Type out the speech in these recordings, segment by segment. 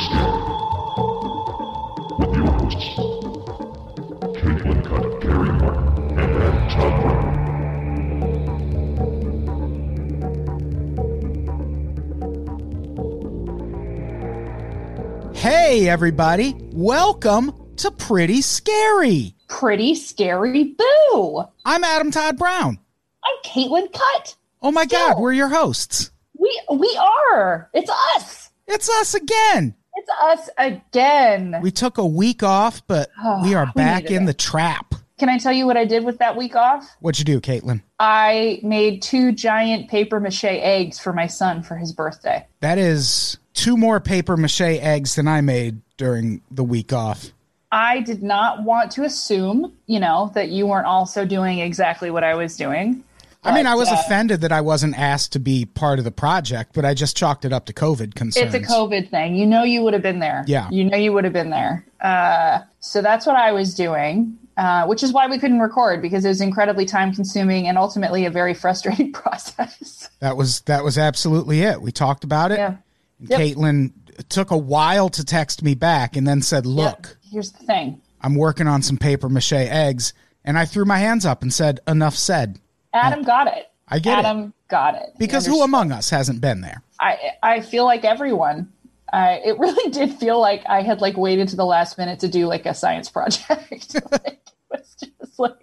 Scary. With your hosts, Caitlin Cutt, Gary Martin, and Adam Todd Brown. Hey, everybody. Welcome to Pretty Scary. Pretty scary boo. I'm Adam Todd Brown. I'm Caitlin Cutt. Oh my Still. God, we're your hosts. We we are. It's us. It's us again. Us again. We took a week off, but Oh, we are back needed in it. the trap. Can I tell you what I did with that week off? What'd you do, Caitlin? I made two giant paper mache eggs for my son for his birthday. That is two more paper mache eggs than I made during the week off. I did not want to assume, you know, that you weren't also doing exactly what I was doing. I mean, I was uh, offended that I wasn't asked to be part of the project, but I just chalked it up to COVID concerns. It's a COVID thing. You know, you would have been there. Yeah. You know, you would have been there. Uh, so that's what I was doing, uh, which is why we couldn't record because it was incredibly time consuming and ultimately a very frustrating process. That was that was absolutely it. We talked about it. yeah. And Yep. Caitlin took a while to text me back and then said, "Look, Yep. Here's the thing I'm working on some paper mache eggs. And I threw my hands up and said, enough said. Adam got it. I get it. Adam got it. Because who among us hasn't been there? I, I feel like everyone. I, it really did feel like I had like waited to the last minute to do like a science project. like, it was just like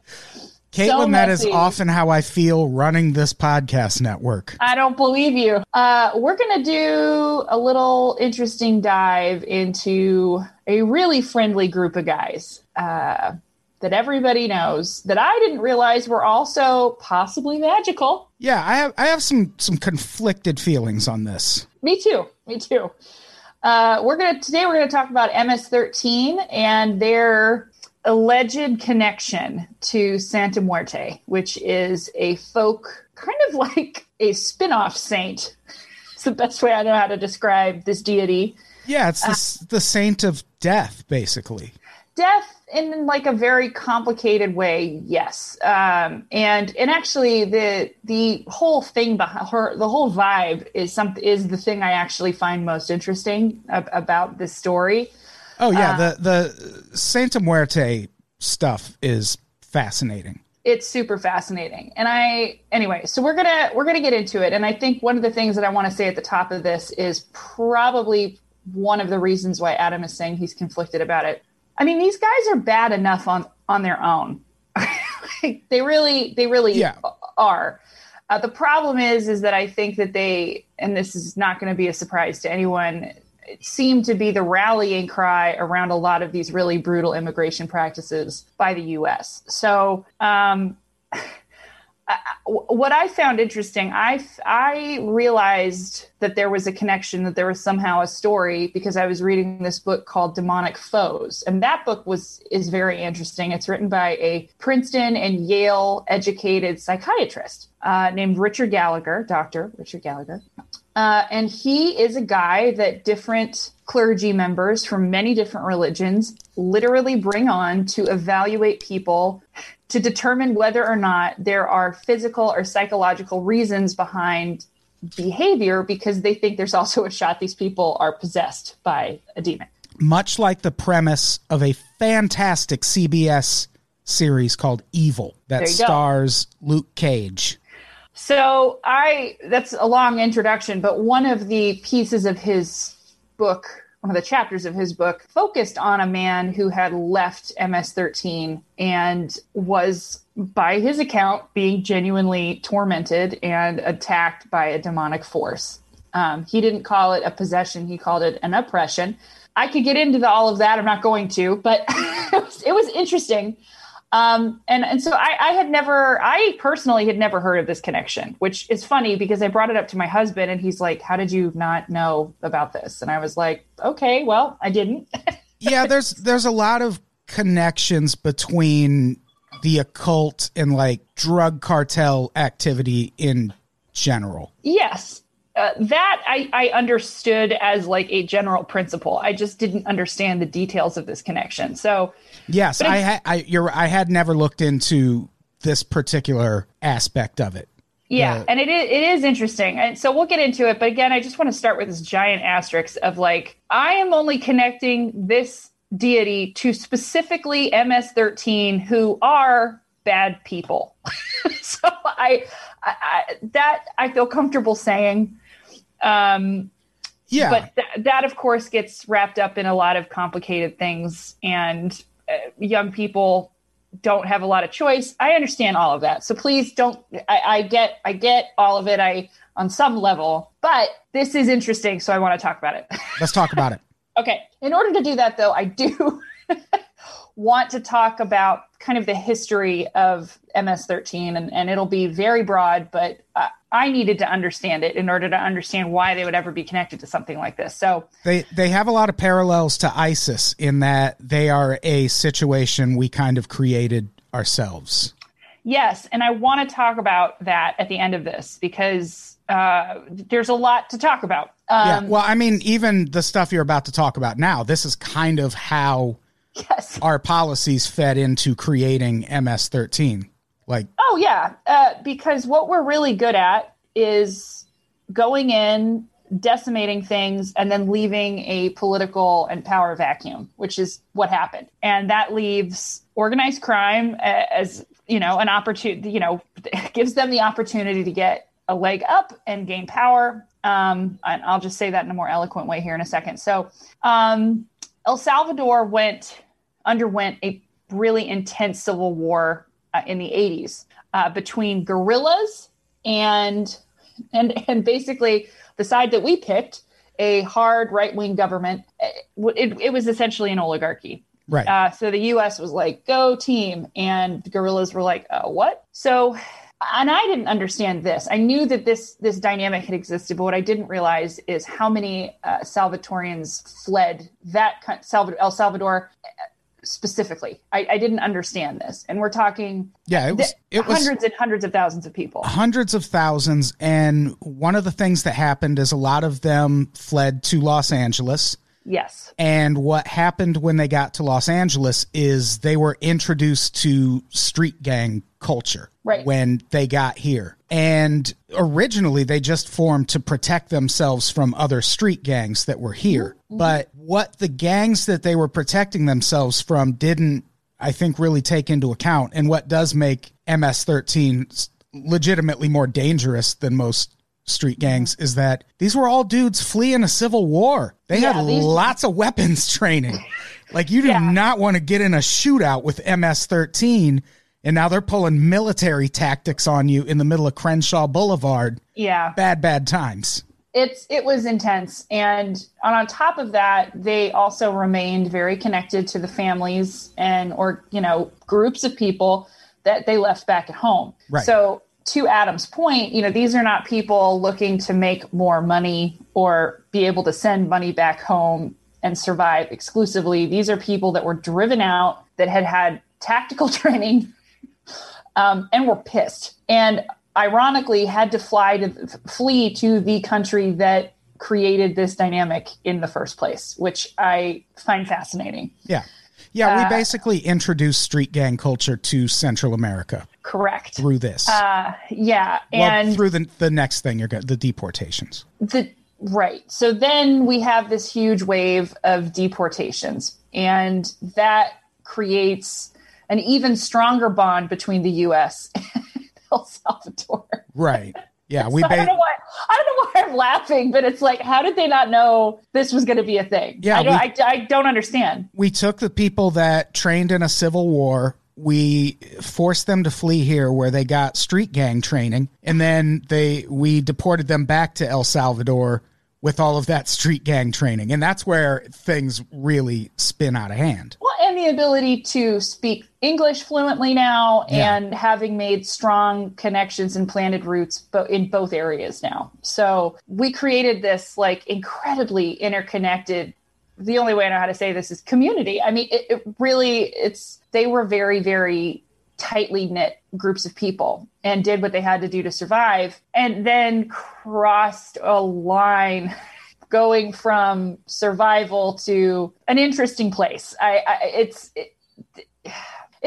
Caitlin, that is often how I feel running this podcast network. I don't believe you. Uh, we're going to do a little interesting dive into a really friendly group of guys uh, that everybody knows that I didn't realize were also possibly magical. Yeah, I have I have some some conflicted feelings on this. Me too. Me too. Uh, we're gonna today. We're gonna talk about MS13 and their alleged connection to Santa Muerte, which is a folk, kind of like a spin-off saint. It's the best way I know how to describe this deity. Yeah, it's the, s the saint of death, basically. death in like a very complicated way yes. Um and and actually the the whole thing behind her the whole vibe is something is the thing i actually find most interesting ab- about this story. Oh yeah, Uh, the the Santa Muerte stuff is fascinating. it's super fascinating. And i anyway so we're gonna we're gonna get into it. And i think one of the things that i want to say at the top of this is probably one of the reasons why adam is saying he's conflicted about it i mean these guys are bad enough on on their own. Like, they really they really Yeah. are. Uh, the problem is is that i think that they and this is not going to be a surprise to anyone seem to be the rallying cry around a lot of these really brutal immigration practices by the us so um, what I found interesting, I I realized that there was a connection, that there was somehow a story because I was reading this book called Demonic Foes, and that book was is very interesting. It's written by a Princeton and Yale educated psychiatrist uh, named Richard Gallagher, Doctor Richard Gallagher, uh, and he is a guy that different clergy members from many different religions literally bring on to evaluate people to determine whether or not there are physical or psychological reasons behind behavior because they think there's also a shot these people are possessed by a demon. Much like the premise of a fantastic CBS series called Evil that you go. stars Luke Cage. So I that's a long introduction, but one of the pieces of his book, one of the chapters of his book, focused on a man who had left MS-13 and was, by his account, being genuinely tormented and attacked by a demonic force. Um, he didn't call it a possession; he called it an oppression. I could get into the, all of that. I'm not going to, but it was interesting. Um, and and so I, I had never, I personally had never heard of this connection, which is funny because I brought it up to my husband, and he's like, "How did you not know about this?" And I was like, "Okay, well, I didn't." yeah, there's there's a lot of connections between the occult and like drug cartel activity in general. yes, uh, that I, I understood as like a general principle. I just didn't understand the details of this connection. So Yes, I I- ha- I you're I had never looked into this particular aspect of it. Yeah, and it is, it is interesting. And so we'll get into it. But again, I just want to start with this giant asterisk of like, I am only connecting this deity to specifically MS 13 who are bad people. so I, I, I, that I feel comfortable saying. Um, yeah. but th- that of course gets wrapped up in a lot of complicated things and uh, young people don't have a lot of choice i understand all of that so please don't I, I get i get all of it i on some level but this is interesting so i want to talk about it Let's talk about it. okay in order to do that though i do want to talk about kind of the history of ms13 and, and it'll be very broad but uh, i needed to understand it in order to understand why they would ever be connected to something like this so They they have a lot of parallels to ISIS in that they are a situation we kind of created ourselves. Yes, and I want to talk about that at the end of this because uh, there's a lot to talk about. yeah. Um, Well, I mean, even the stuff you're about to talk about now, this is kind of how yes. our policies fed into creating MS13. Like, Oh yeah, uh, because what we're really good at is going in, decimating things, and then leaving a political and power vacuum, which is what happened, and that leaves organized crime as you know an opportunity. You know, gives them the opportunity to get a leg up and gain power. Um, and I'll just say that in a more eloquent way here in a second. So, um, El Salvador went underwent a really intense civil war uh, in the 80s uh, between guerrillas and and and basically the side that we picked a hard right-wing government. It, it, was essentially an oligarchy. Right. uh, so the us was like go team. And the guerrillas were like uh, what? So and i didn't understand this. I knew that this this dynamic had existed but what i didn't realize is how many uh, Salvadorians fled that el salvador specifically I, I didn't understand this and we're talking yeah. It was, it was hundreds and hundreds of thousands of people hundreds of thousands. And one of the things that happened is a lot of them fled to Los Angeles. yes And what happened when they got to Los Angeles is they were introduced to street gang culture Right. when they got here. And originally they just formed to protect themselves from other street gangs that were here. Mm-hmm. Mm-hmm. But what the gangs that they were protecting themselves from didn't, I think, really take into account, and what does make MS 13 legitimately more dangerous than most street mm-hmm. gangs is that these were all dudes fleeing a civil war. They Yeah, had these- lots of weapons training. Like you do Yeah. not want to get in a shootout with MS-13 and now they're pulling military tactics on you in the middle of Crenshaw Boulevard. yeah Bad bad times. it's it was intense and on top of that they also remained very connected to the families and or you know groups of people that they left back at home Right. so to adam's point you know these are not people looking to make more money or be able to send money back home and survive exclusively these are people that were driven out that had had tactical training um, and were pissed and ironically had to fly to flee to the country that created this dynamic in the first place which i find fascinating Yeah. Yeah, we Uh, basically introduced street gang culture to Central America correct through this. uh, yeah well, and through the the next thing you're going the deportations. the right so then we have this huge wave of deportations and that creates an even stronger bond between the us and el salvador Right. Yeah, we So I don't know why. I don't know why I'm laughing, but it's like, how did they not know this was going to be a thing? Yeah, I don't. we- I, I don't understand. we took the people that trained in a civil war we forced them to flee here where they got street gang training and then they we deported them back to El Salvador with all of that street gang training and that's where things really spin out of hand. Well, and the ability to speak English fluently now, Yeah. and having made strong connections and planted roots bo- in both areas now. So we created this like incredibly interconnected. The only way I know how to say this is community. I mean, it, it really it's they were very very tightly knit groups of people and did what they had to do to survive and then crossed a line going from survival to an interesting place. I, I it's it,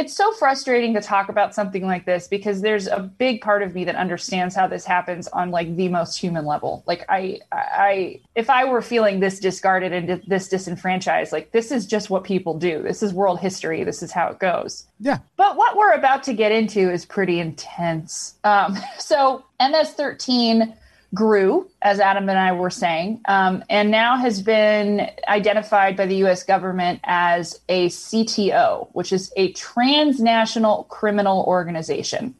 it's so frustrating to talk about something like this because there's a big part of me that understands how this happens on like the most human level. Like I, I, if I were feeling this discarded and this disenfranchised, like this is just what people do. This is world history. This is how it goes. Yeah. But what we're about to get into is pretty intense. Um, so MS-13 grew, as Adam and I were saying, um, and now has been identified by the US government as a CTO, which is a transnational criminal organization.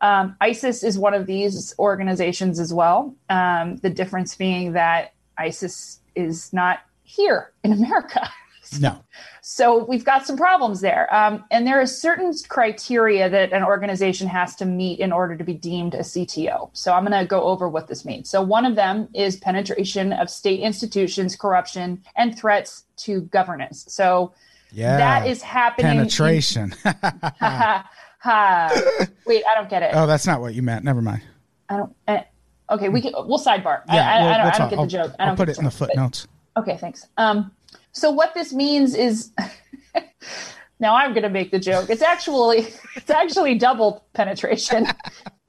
Um, ISIS is one of these organizations as well. Um, the difference being that ISIS is not here in America. No. So we've got some problems there. Um, and there is certain criteria that an organization has to meet in order to be deemed a CTO. So I'm going to go over what this means. So one of them is penetration of state institutions, corruption, and threats to governance. So Yeah. that is happening. in- penetration. ha, ha. Wait, I don't get it. oh, that's not what you meant. Never mind. I don't. Uh, okay, we can. We'll sidebar. I, Yeah, I, we'll- I don't, we'll I don't get the joke. I I'll don't put get it in the joke, but- footnotes. Okay, thanks. Um, so what this means is, now I'm going to make the joke. It's actually it's actually double penetration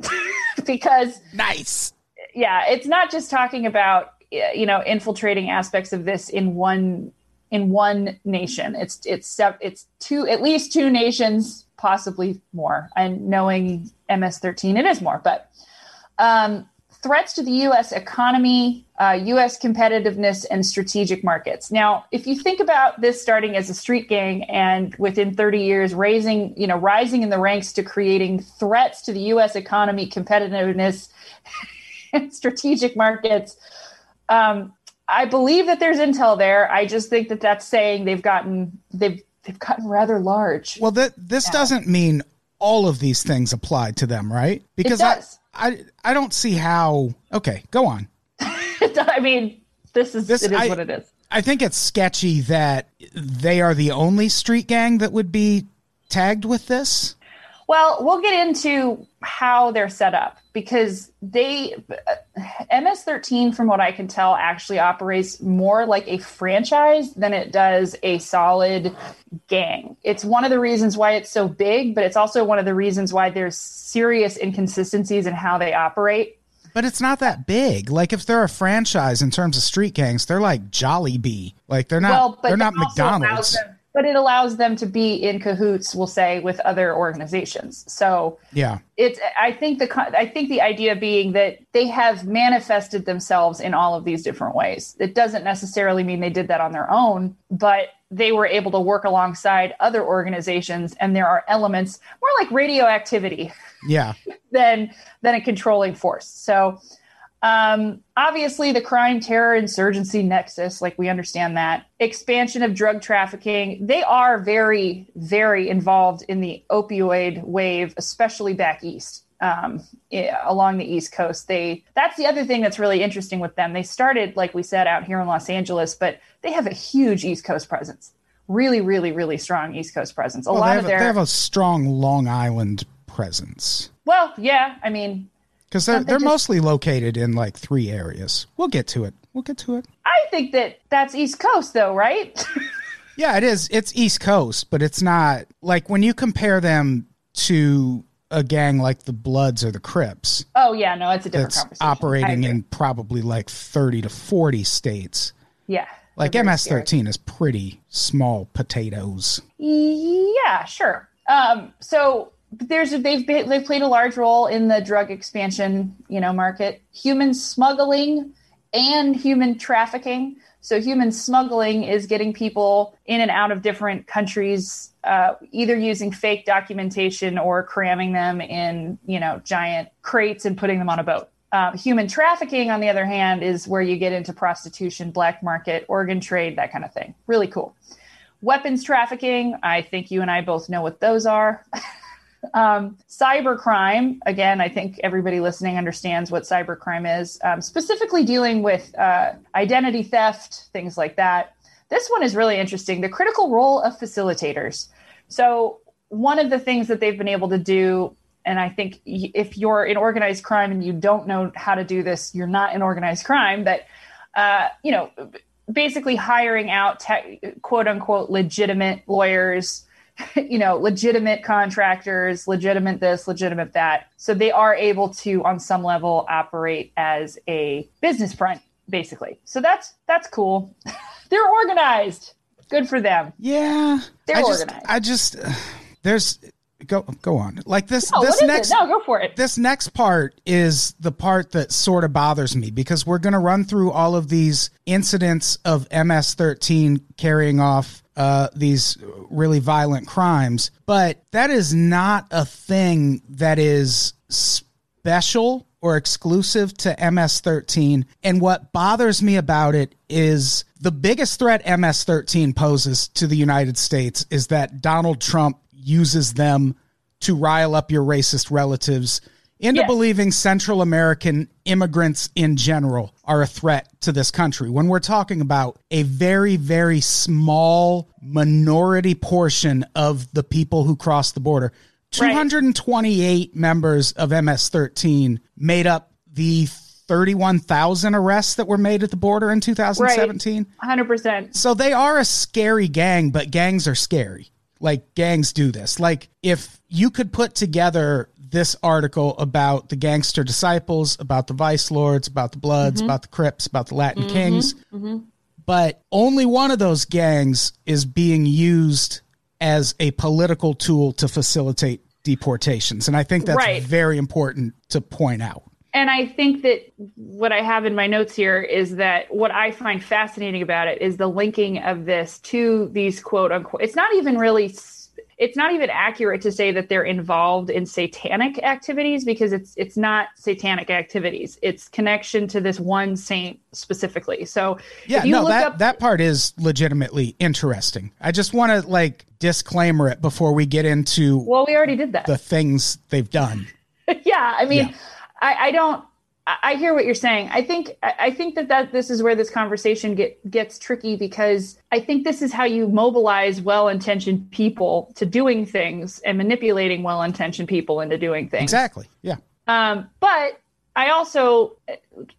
because Nice. yeah, it's not just talking about you know infiltrating aspects of this in one in one nation. It's it's it's two at least two nations, possibly more. And knowing MS13, it is more, but. Um, threats to the U.S. economy, uh, U.S. competitiveness, and strategic markets. Now, if you think about this starting as a street gang and within 30 years raising, you know, rising in the ranks to creating threats to the U.S. economy, competitiveness, and strategic markets, um, I believe that there's intel there. I just think that that's saying they've gotten they've they've gotten rather large. Well, that this doesn't mean all of these things apply to them, right? Because does. I, I I don't see how. Okay, go on. I mean, this is This- it is I- what it is. I think it's sketchy that they are the only street gang that would be tagged with this. Well, we'll get into how they're set up because they MS13 from what I can tell actually operates more like a franchise than it does a solid gang. It's one of the reasons why it's so big, but it's also one of the reasons why there's serious inconsistencies in how they operate. But it's not that big. Like if they're a franchise in terms of street gangs, they're like Jollibee. Like they're not. well, but they're not it also allows McDonald's. But it allows them to be in cahoots, we'll say, with other organizations. So Yeah. it's i think the i think the idea being that they have manifested themselves in all of these different ways it doesn't necessarily mean they did that on their own but they were able to work alongside other organizations and there are elements more like radioactivity Yeah. than than a controlling force so um, obviously the crime terror insurgency nexus like we understand that. Expansion of drug trafficking they are very very involved in the opioid wave especially back east um, along the east coast. They that's the other thing that's really interesting with them. They started like we said out here in los angeles but they have a huge east coast presence. Really really really strong east coast presence. A Well, lot of a, their they have a strong Long Island presence. Well yeah i mean because they're they they're just- mostly located in like three areas. We'll get to it. We'll get to it. I think that that's East Coast, though, right? Yeah, it is. It's East Coast, but it's not like when you compare them to a gang like the Bloods or the Crips oh yeah, no, it's a different that's conversation. Operating in probably like 30 to 40 states. yeah, Like they're very scary. MS13 is pretty small potatoes. Yeah, sure. Um, so there's they've been, they've played a large role in the drug expansion, you know, market, human smuggling, and human trafficking. So human smuggling is getting people in and out of different countries, uh, either using fake documentation or cramming them in, you know, giant crates and putting them on a boat. Uh, human trafficking, on the other hand, is where you get into prostitution, black market, organ trade, that kind of thing. Really cool. Weapons trafficking, I think you and I both know what those are. um, cybercrime, again, I think everybody listening understands what cybercrime is, um, specifically dealing with uh, identity theft, things like that. This one is really interesting the critical role of facilitators. So, one of the things that they've been able to do, and I think if you're in organized crime and you don't know how to do this, you're not in organized crime, but uh, you know, basically hiring out te- quote unquote legitimate lawyers you know, legitimate contractors, legitimate this, legitimate that. So they are able to, on some level, operate as a business front, basically. So that's that's cool. They're organized. Good for them. Yeah, They're I just, organized. I just there's go go on like this Oh, this next it? No, go for it. this next part is the part that sort of bothers me because we're going to run through all of these incidents of MS-13 carrying off uh, these really violent crimes, but that is not a thing that is special or exclusive to MS-13. And what bothers me about it is the biggest threat MS-13 poses to the United States is that Donald Trump uses them to rile up your racist relatives into Yes. believing Central American immigrants in general are a threat to this country. When we're talking about a very, very small minority portion of the people who cross the border, Right. 228 members of MS 13 made up the 31,000 arrests that were made at the border in 2017. 100%. So they are a scary gang, but gangs are scary. Like gangs do this. Like if you could put together this article about the gangster disciples, about the vice lords, about the bloods, mm-hmm. about the crips, about the Latin mm-hmm. kings, mm-hmm. but only one of those gangs is being used as a political tool to facilitate deportations. And I think that's Right. very important to point out. And I think that what I have in my notes here is that what I find fascinating about it is the linking of this to these quote unquote. It's not even really. It's not even accurate to say that they're involved in satanic activities because it's it's not satanic activities. It's connection to this one saint specifically. So Yeah, if you no, look that up, that part is legitimately interesting. I just want to like disclaimer it before we get into well, we already did that. the things they've done. yeah, I mean, Yeah. I, I don't. I hear what you're saying. I think I I think that, that this is where this conversation get, gets tricky because I think this is how you mobilize well-intentioned people to doing things and manipulating well-intentioned people into doing things. Exactly. Yeah. Um, but I also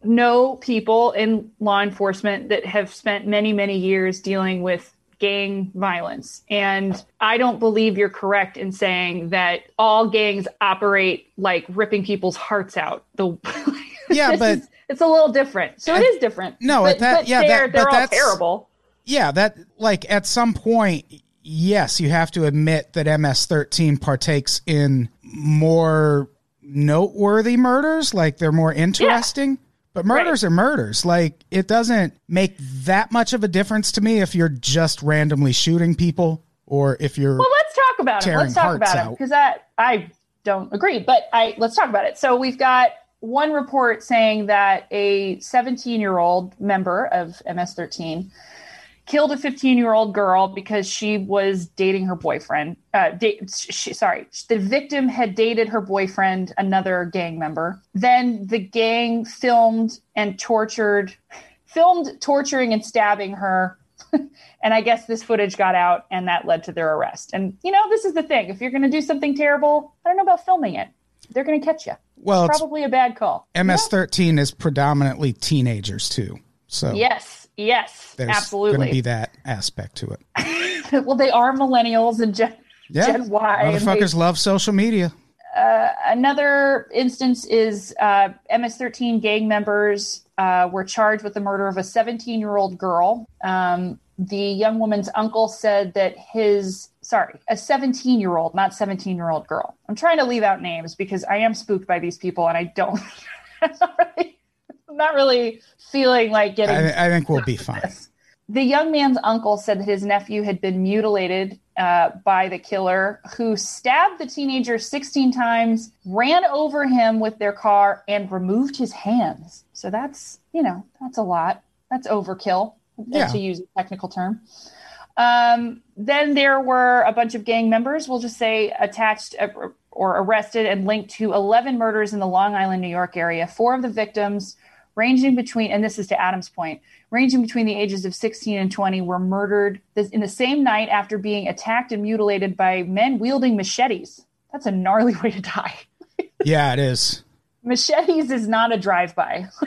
know people in law enforcement that have spent many, many years dealing with gang violence. And I don't believe you're correct in saying that all gangs operate like ripping people's hearts out. The Yeah, but- it's a little different. So it is different. No, but, at that- but yeah, they're, that- they're all terrible. Yeah, that like at some point yes, you have to admit that MS13 partakes in more noteworthy murders, like they're more interesting. But murders are murders. Like it doesn't make that much of a difference to me if you're just randomly shooting people or if you're Well, let's talk about it. Let's talk about it because I I don't agree, but I let's talk about it. So we've got one report saying that a 17 year old member of MS13 killed a 15 year old girl because she was dating her boyfriend. Uh, date, she, sorry, the victim had dated her boyfriend, another gang member. Then the gang filmed and tortured, filmed torturing and stabbing her. and I guess this footage got out and that led to their arrest. And, you know, this is the thing if you're going to do something terrible, I don't know about filming it. They're going to catch you. well, it's, Probably a bad call. MS13 is predominantly teenagers too. So Yes, yes, there's going absolutely. to be that aspect to it. well, they are millennials and Gen, Yeah, Gen Y. and they- motherfuckers love social media. another instance is uh, MS-13 gang members uh, were charged with the murder of a 17-year-old girl. Um, the young woman's uncle said that his sorry, a 17-year-old, not 17-year-old girl. I'm trying to leave out names because I am spooked by these people, and I don't. I'm not really, I'm not really feeling like getting I, I think we'll be fine. the young man's uncle said that his nephew had been mutilated uh, by the killer who stabbed the teenager 16 times, ran over him with their car, and removed his hands. So that's, you know, that's a lot. That's overkill, Yeah. to use a technical term. Um, then there were a bunch of gang members, we'll just say, attached uh, or arrested and linked to 11 murders in the Long Island, New York area. Four of the victims, ranging between, and this is to Adam's point, ranging between the ages of 16 and 20, were murdered in the same night after being attacked and mutilated by men wielding machetes. That's a gnarly way to die. Yeah, it is. Machetes is not a drive-by.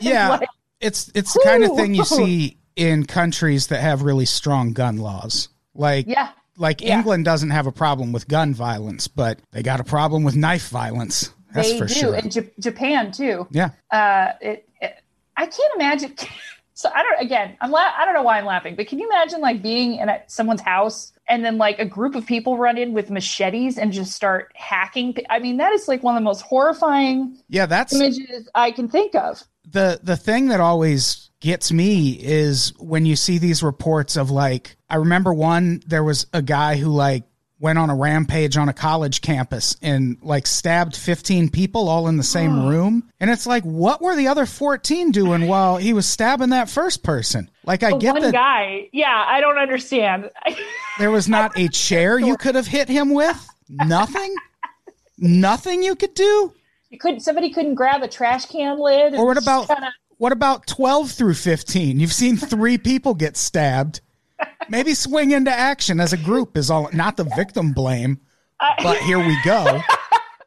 Yeah, like- it's it's the kind of thing you see in countries that have really strong gun laws. Like yeah. like Yeah. England doesn't have a problem with gun violence, but they got a problem with knife violence. That's they for do, sure. and J- Japan too. yeah. Uh, it, it, I can't imagine. So I don't. Again, I'm. La- I don't know why I'm laughing, but can you imagine like being in a, someone's house and then like a group of people run in with machetes and just start hacking? I mean, that is like one of the most horrifying Yeah, that's images I can think of. the the thing that always gets me is when you see these reports of like I remember one there was a guy who like went on a rampage on a college campus and like stabbed 15 people all in the same room. And it's like what were the other 14 doing while he was stabbing that first person? Like I But get one that guy, yeah, I don't understand. there was not a chair you could have hit him with? Nothing? Nothing you could do? You couldn't somebody couldn't grab a trash can lid. Or what about Kinda, what about 12 through 15? You've seen 3 people get stabbed. Maybe swing into action as a group is all not the victim blame, but here we go.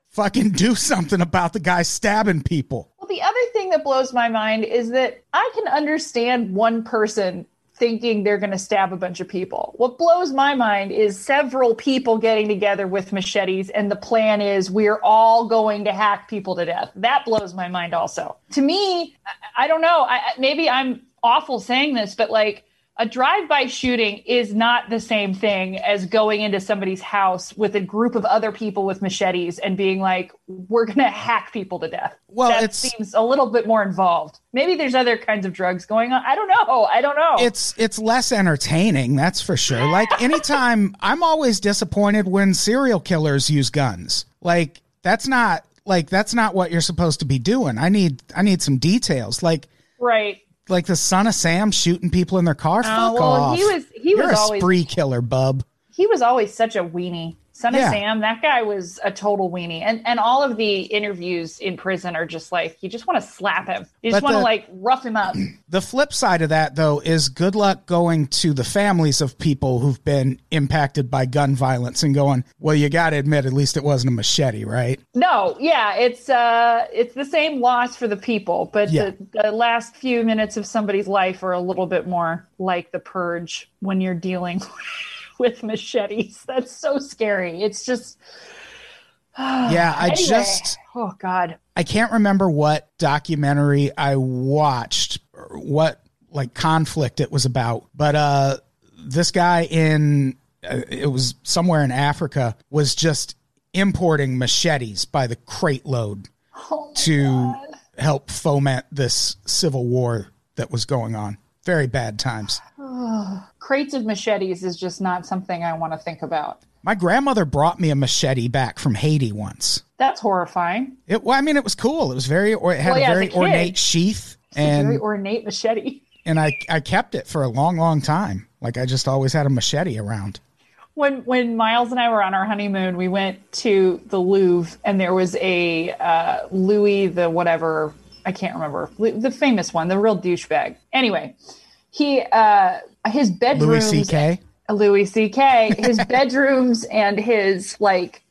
Fucking do something about the guy stabbing people. Well, the other thing that blows my mind is that I can understand one person thinking they're going to stab a bunch of people. What blows my mind is several people getting together with machetes, and the plan is we're all going to hack people to death. That blows my mind also. To me, I, don't know. I- maybe I'm awful saying this, but like, a drive-by shooting is not the same thing as going into somebody's house with a group of other people with machetes and being like, "We're going to hack people to death." Well, that it's- seems a little bit more involved. Maybe there's other kinds of drugs going on. I don't know. I don't know. It's it's less entertaining, that's for sure. Like anytime I'm always disappointed when serial killers use guns. Like that's not like that's not what you're supposed to be doing. I need I need some details. Like right. Like the son of Sam shooting people in their car. Uh, Fuck Oh, well, off. he was- he You're was a always- spree killer, bub. He was always such a weenie. Son Yeah. of Sam, that guy was a total weenie. And and all of the interviews in prison are just like you just want to slap him. You just want to like rough him up. The flip side of that, though, is good luck going to the families of people who've been impacted by gun violence and going, well, you got to admit, at least it wasn't a machete, right? No, yeah, it's uh it's the same loss for the people, but Yeah. the, the last few minutes of somebody's life are a little bit more like the purge when you're dealing with machetes. That's so scary. It's just Yeah, I Anyway, just. oh god. I can't remember what documentary I watched, or what like conflict it was about, but uh, this guy in uh, it was somewhere in Africa was just importing machetes by the crate load Oh to God. help foment this civil war that was going on. Very bad times. crates of machetes is just not something I want to think about. My grandmother brought me a machete back from Haiti once. That's horrifying. It, well, I mean, it was cool. It was very, or it had Well, yeah, a very a ornate sheath, It's a very and ornate machete. and I I kept it for a long, long time. Like I just always had a machete around. when when Miles and I were on our honeymoon, we went to the Louvre, and there was a uh, Louis the whatever I can't remember the famous one, the real douchebag. Anyway, he uh, his Louis C.K. Louis C.K. His bedrooms and his like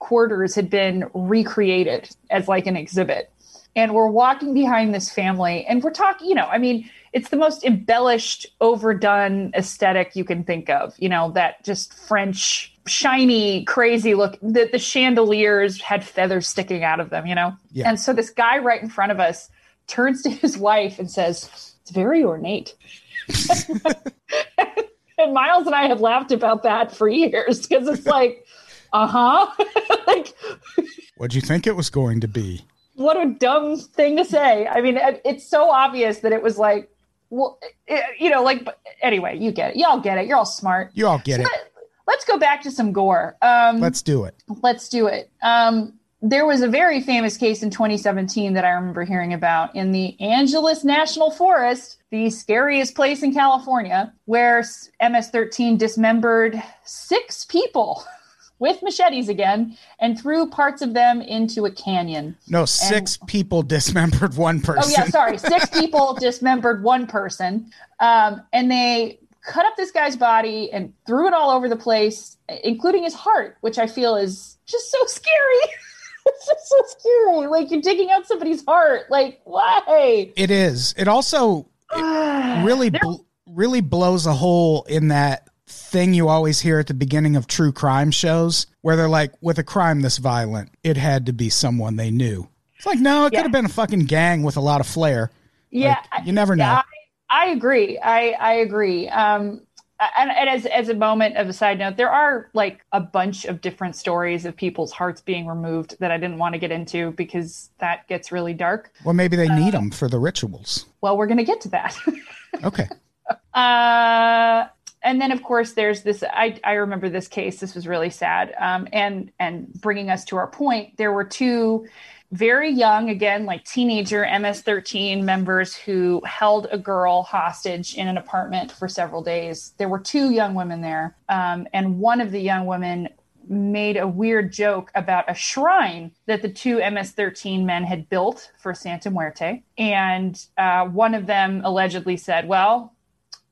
quarters had been recreated as like an exhibit. And we're walking behind this family, and we're talking, you know, I mean, it's the most embellished, overdone aesthetic you can think of. You know, that just French, shiny, crazy look. The, the chandeliers had feathers sticking out of them, you know? Yeah. And so this guy right in front of us turns to his wife and says, It's very ornate. and Miles and I have laughed about that for years because it's like, uh huh. like, What'd you think it was going to be? what a dumb thing to say. I mean, it's so obvious that it was like, well, it, you know, like, but anyway, you get it. Y'all get it. You're all smart. You all get it. Let's go back to some gore. Um, Let's do it. let's do it. Um, there was a very famous case in 2017 that I remember hearing about in the Angeles National Forest, the scariest place in California, where MS 13 dismembered six people with machetes again and threw parts of them into a canyon. No, six people dismembered one person. Oh yeah, sorry. Six people dismembered one person, um, and they cut up this guy's body and threw it all over the place, including his heart, which I feel is just so scary. it's just so scary. Like you're digging out somebody's heart. Like why? It is. It also really bl- really blows a hole in that thing you always hear at the beginning of true crime shows where they're like, with a crime this violent, it had to be someone they knew. It's like, no, it Yeah. could have been a fucking gang with a lot of flair. Yeah, Like, you never know. Yeah, I, I agree. I I agree. Um, and, and as as a moment of a side note, there are like a bunch of different stories of people's hearts being removed that I didn't want to get into because that gets really dark. Well, maybe they need them for the rituals. Well, we're going to get to that. Okay. Uh, and then, of course, there's this. I, I remember this case. This was really sad. Um, and and bringing us to our point, there were two very young, again, like teenager MS-13 members who held a girl hostage in an apartment for several days. There were two young women there, um, and one of the young women made a weird joke about a shrine that the two MS-13 men had built for Santa Muerte, and uh, one of them allegedly said, "Well."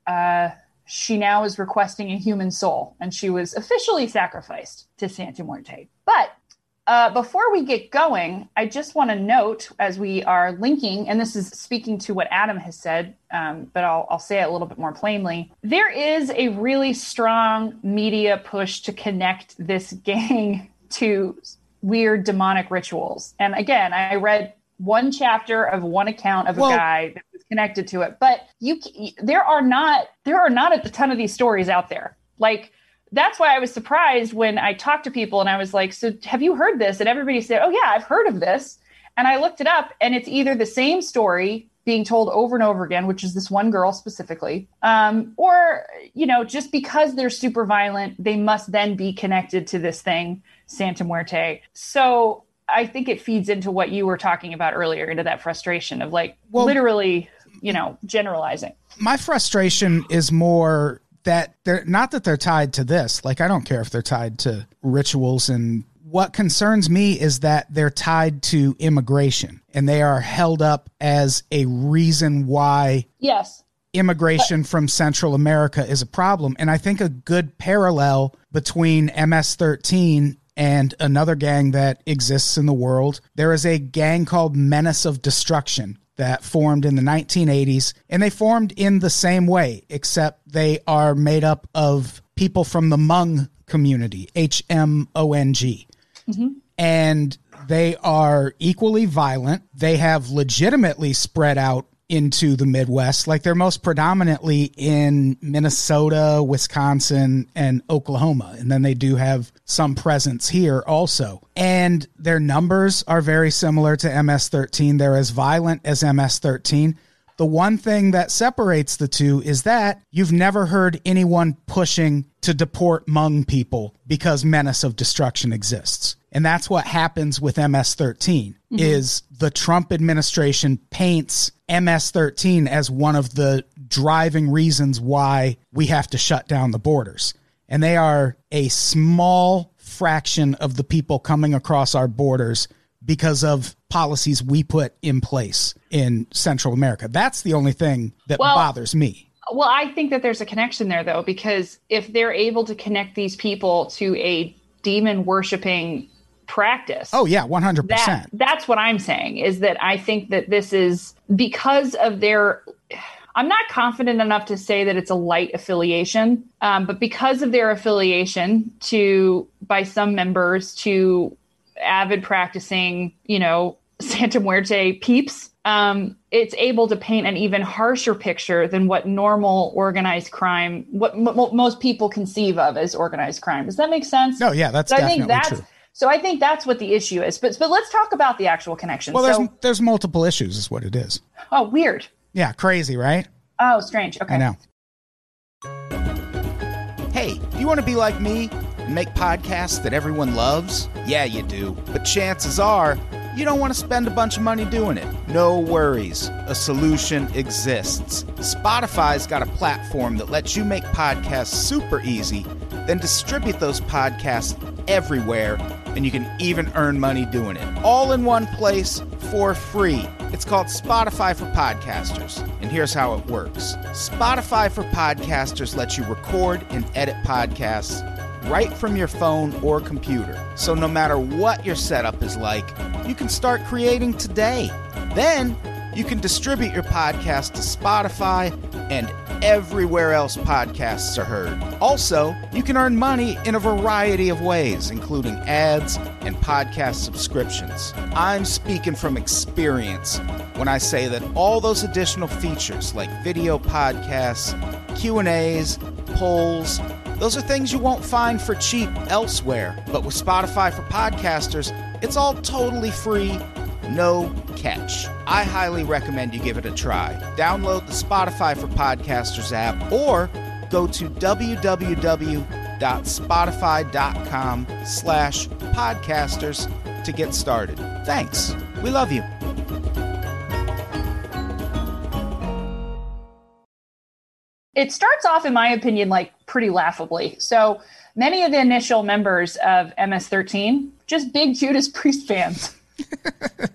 uh, she now is requesting a human soul, and she was officially sacrificed to Santa Muerte. But uh, before we get going, I just want to note as we are linking, and this is speaking to what Adam has said, um, but I'll, I'll say it a little bit more plainly. There is a really strong media push to connect this gang to weird demonic rituals. And again, I read one chapter of one account of a Well- guy that was connected to it, but you there are not there are not a ton of these stories out there. Like that's why I was surprised when I talked to people and I was like, "So have you heard this?" And everybody said, "Oh yeah, I've heard of this." And I looked it up, and it's either the same story being told over and over again, which is this one girl specifically, um, or you know, just because they're super violent, they must then be connected to this thing, Santa Muerte. So I think it feeds into what you were talking about earlier, into that frustration of like Well- literally, you know, generalizing. my frustration is more that they're not that they're tied to this. Like I don't care if they're tied to rituals and what concerns me is that they're tied to immigration and they are held up as a reason why Yes. immigration from Central America is a problem. And I think a good parallel between MS 13 and another gang that exists in the world, there is a gang called Menace of Destruction that formed in the 1980s. And they formed in the same way, except they are made up of people from the Hmong community, H M O N G mm-hmm. and they are equally violent. They have legitimately spread out into the Midwest, like they're most predominantly in Minnesota, Wisconsin, and Oklahoma. And then they do have some presence here also. And their numbers are very similar to MS 13. They're as violent as MS 13. The one thing that separates the two is that you've never heard anyone pushing to deport Hmong people because menace of destruction exists. And that's what happens with MS-13 mm-hmm. is the Trump administration paints MS-13 as one of the driving reasons why we have to shut down the borders. And they are a small fraction of the people coming across our borders because of policies we put in place in Central America. That's the only thing that Well- bothers me. Well, I think that there's a connection there, though, because if they're able to connect these people to a demon worshiping practice, Oh yeah, 100%. that that's what I'm saying is that I think that this is because of their. I'm not confident enough to say that it's a light affiliation, um, but because of their affiliation to by some members to avid practicing, you know, Santa Muerte peeps, um, it's able to paint an even harsher picture than what normal organized crime, what m- m- most people conceive of as organized crime. Does that make sense? No, yeah, that's So I think that's true. so. I think that's what the issue is. But but let's talk about the actual connection. Well, there's so, there's multiple issues is what it is. oh, weird. Yeah, crazy, right? Oh, strange. Okay. I know. Hey, do you want to be like me and make podcasts that everyone loves? Yeah, you do. But chances are you don't want to spend a bunch of money doing it. No worries. A solution exists. Spotify's got a platform that lets you make podcasts super easy, then distribute those podcasts everywhere, and you can even earn money doing it. All in one place for free. It's called Spotify for Podcasters, and here's how it works Spotify for Podcasters lets you record and edit podcasts right from your phone or computer. So no matter what your setup is like, you can start creating today. Then you can distribute your podcast to Spotify and everywhere else podcasts are heard. Also, you can earn money in a variety of ways, including ads and podcast subscriptions. I'm speaking from experience when I say that all those additional features like video podcasts, Q&As, polls, those are things you won't find for cheap elsewhere. But with Spotify for podcasters, it's all totally free no catch. I highly recommend you give it a try. Download the Spotify for Podcasters app or go to www.spotify.com slash podcasters to get started. Thanks. We love you. It starts off, in my opinion, like pretty laughably. So many of the initial members of MS-13, just big Judas Priest fans.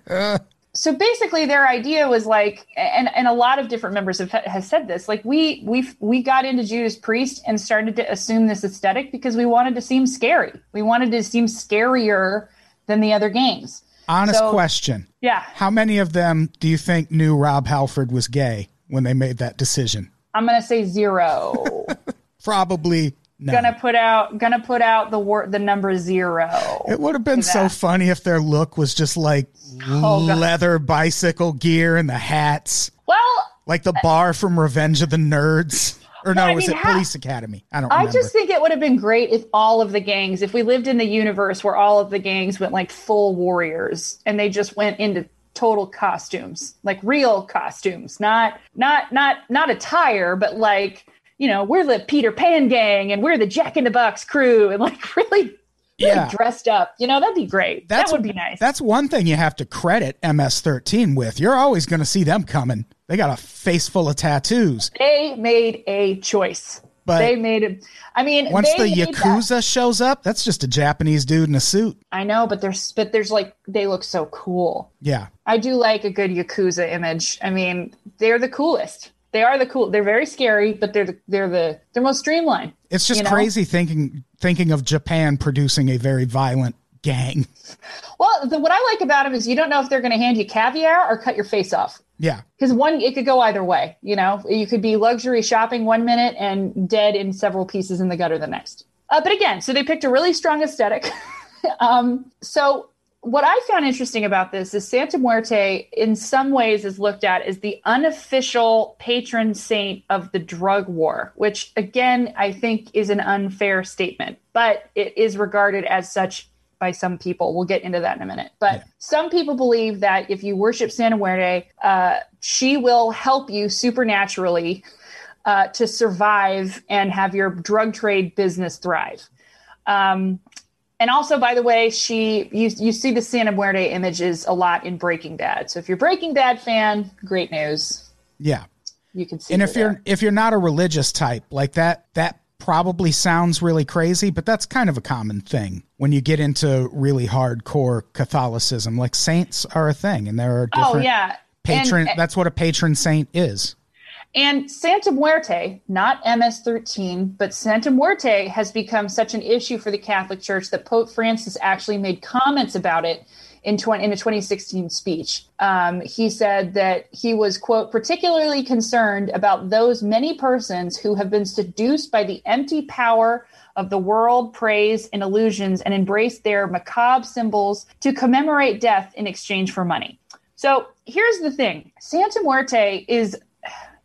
so basically their idea was like and and a lot of different members have has said this like we we we got into Judas Priest and started to assume this aesthetic because we wanted to seem scary. We wanted to seem scarier than the other games. Honest so, question. Yeah. How many of them do you think knew Rob Halford was gay when they made that decision? I'm going to say 0. Probably no. Gonna put out gonna put out the word the number zero. It would have been so funny if their look was just like oh, leather bicycle gear and the hats. Well, like the bar from Revenge of the Nerds. Or no, I was mean, it Police Academy? I don't. Remember. I just think it would have been great if all of the gangs, if we lived in the universe where all of the gangs went like full warriors and they just went into total costumes, like real costumes, not not not not attire, but like you know, we're the Peter Pan gang and we're the Jack in the Box crew and like really yeah. dressed up. You know, that'd be great. That's, that would be nice. That's one thing you have to credit MS13 with. You're always going to see them coming. They got a face full of tattoos. They made a choice. But they made it. I mean, once the yakuza that. shows up, that's just a Japanese dude in a suit. I know, but there's but there's like they look so cool. Yeah, I do like a good yakuza image. I mean, they're the coolest. They are the cool. They're very scary, but they're the they're the they're most streamlined. It's just you know? crazy thinking thinking of Japan producing a very violent gang. Well, the, what I like about them is you don't know if they're going to hand you caviar or cut your face off. Yeah, because one it could go either way. You know, you could be luxury shopping one minute and dead in several pieces in the gutter the next. Uh, but again, so they picked a really strong aesthetic. um, so what I found interesting about this is Santa Muerte, in some ways, is looked at as the unofficial patron saint of the drug war, which, again, I think is an unfair statement, but it is regarded as such by some people. We'll get into that in a minute. But yeah. some people believe that if you worship Santa Muerte, uh, she will help you supernaturally uh, to survive and have your drug trade business thrive. Um, and also, by the way, she you you see the Santa Muerte images a lot in Breaking Bad. So if you're Breaking Bad fan, great news. Yeah, you can see. And if you're if you're not a religious type like that, that probably sounds really crazy, but that's kind of a common thing when you get into really hardcore Catholicism. Like saints are a thing, and there are oh, different. Oh yeah, patron. And, that's what a patron saint is. And Santa Muerte, not MS 13, but Santa Muerte has become such an issue for the Catholic Church that Pope Francis actually made comments about it in, 20, in a 2016 speech. Um, he said that he was, quote, particularly concerned about those many persons who have been seduced by the empty power of the world, praise, and illusions and embrace their macabre symbols to commemorate death in exchange for money. So here's the thing Santa Muerte is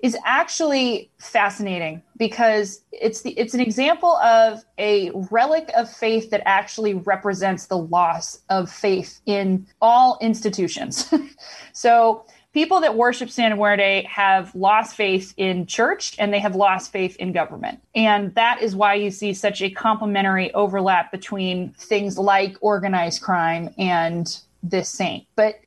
is actually fascinating because it's the it's an example of a relic of faith that actually represents the loss of faith in all institutions. so people that worship Santa Muerte have lost faith in church and they have lost faith in government. And that is why you see such a complementary overlap between things like organized crime and this saint. But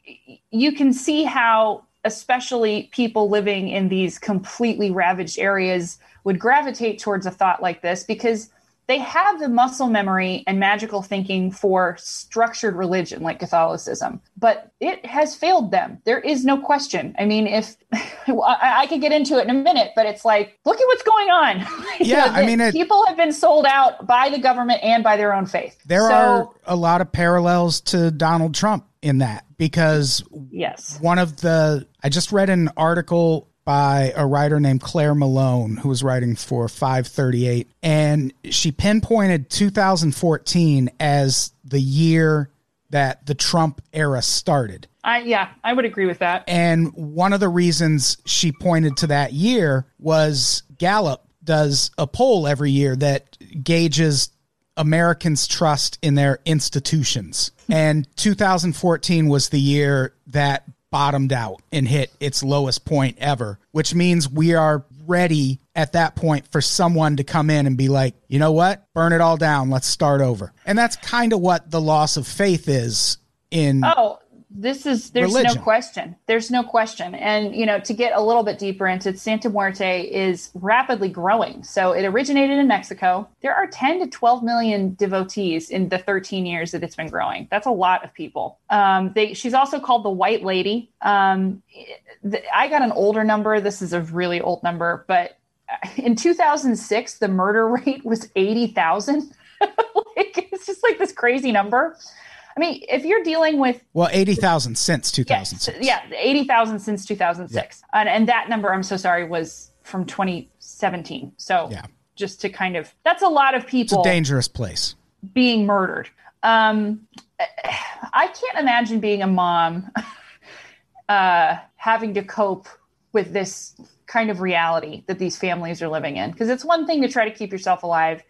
you can see how especially people living in these completely ravaged areas would gravitate towards a thought like this because they have the muscle memory and magical thinking for structured religion like Catholicism, but it has failed them. There is no question. I mean, if I, I could get into it in a minute, but it's like, look at what's going on. Yeah, I mean, it- people have been sold out by the government and by their own faith. There So, are a lot of parallels to Donald Trump in that because yes, one of the I just read an article by a writer named Claire Malone who was writing for 538 and she pinpointed 2014 as the year that the Trump era started. I yeah, I would agree with that. And one of the reasons she pointed to that year was Gallup does a poll every year that gauges Americans' trust in their institutions. And 2014 was the year that bottomed out and hit its lowest point ever, which means we are ready at that point for someone to come in and be like, you know what? Burn it all down. Let's start over. And that's kind of what the loss of faith is in Oh, this is there's Religion. no question. There's no question. And you know, to get a little bit deeper into it, Santa Muerte is rapidly growing. So it originated in Mexico. There are 10 to 12 million devotees in the 13 years that it's been growing. That's a lot of people. Um, they, she's also called the White Lady. Um, th- I got an older number. This is a really old number, but in 2006, the murder rate was 80,000. like, it's just like this crazy number. I mean, if you're dealing with well 80,000 since 2006. yeah, eighty thousand since two thousand six, and and that number, I'm so sorry, was from twenty seventeen. So Yeah. just to kind of that's a lot of people. It's a dangerous place. being murdered. Um, I can't imagine being a mom uh, having to cope with this kind of reality that these families are living in. Because it's one thing to try to keep yourself alive,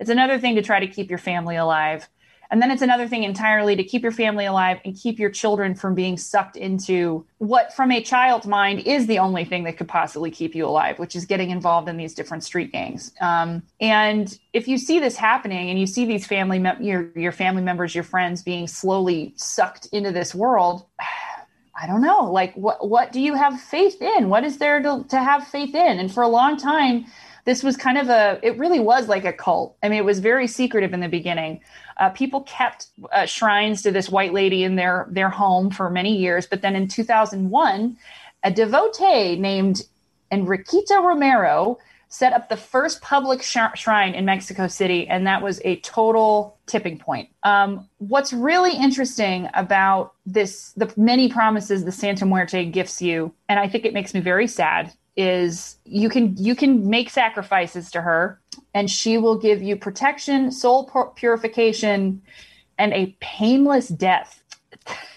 it's another thing to try to keep your family alive. And then it's another thing entirely to keep your family alive and keep your children from being sucked into what, from a child's mind, is the only thing that could possibly keep you alive, which is getting involved in these different street gangs. Um, and if you see this happening and you see these family, your, your family members, your friends being slowly sucked into this world, I don't know. Like, what what do you have faith in? What is there to, to have faith in? And for a long time, this was kind of a. It really was like a cult. I mean, it was very secretive in the beginning. Uh, people kept uh, shrines to this white lady in their their home for many years, but then in 2001, a devotee named Enriqueta Romero set up the first public sh- shrine in Mexico City, and that was a total tipping point. Um, what's really interesting about this, the many promises the Santa Muerte gifts you, and I think it makes me very sad, is you can you can make sacrifices to her, and she will give you protection, soul pur- purification, and a painless death.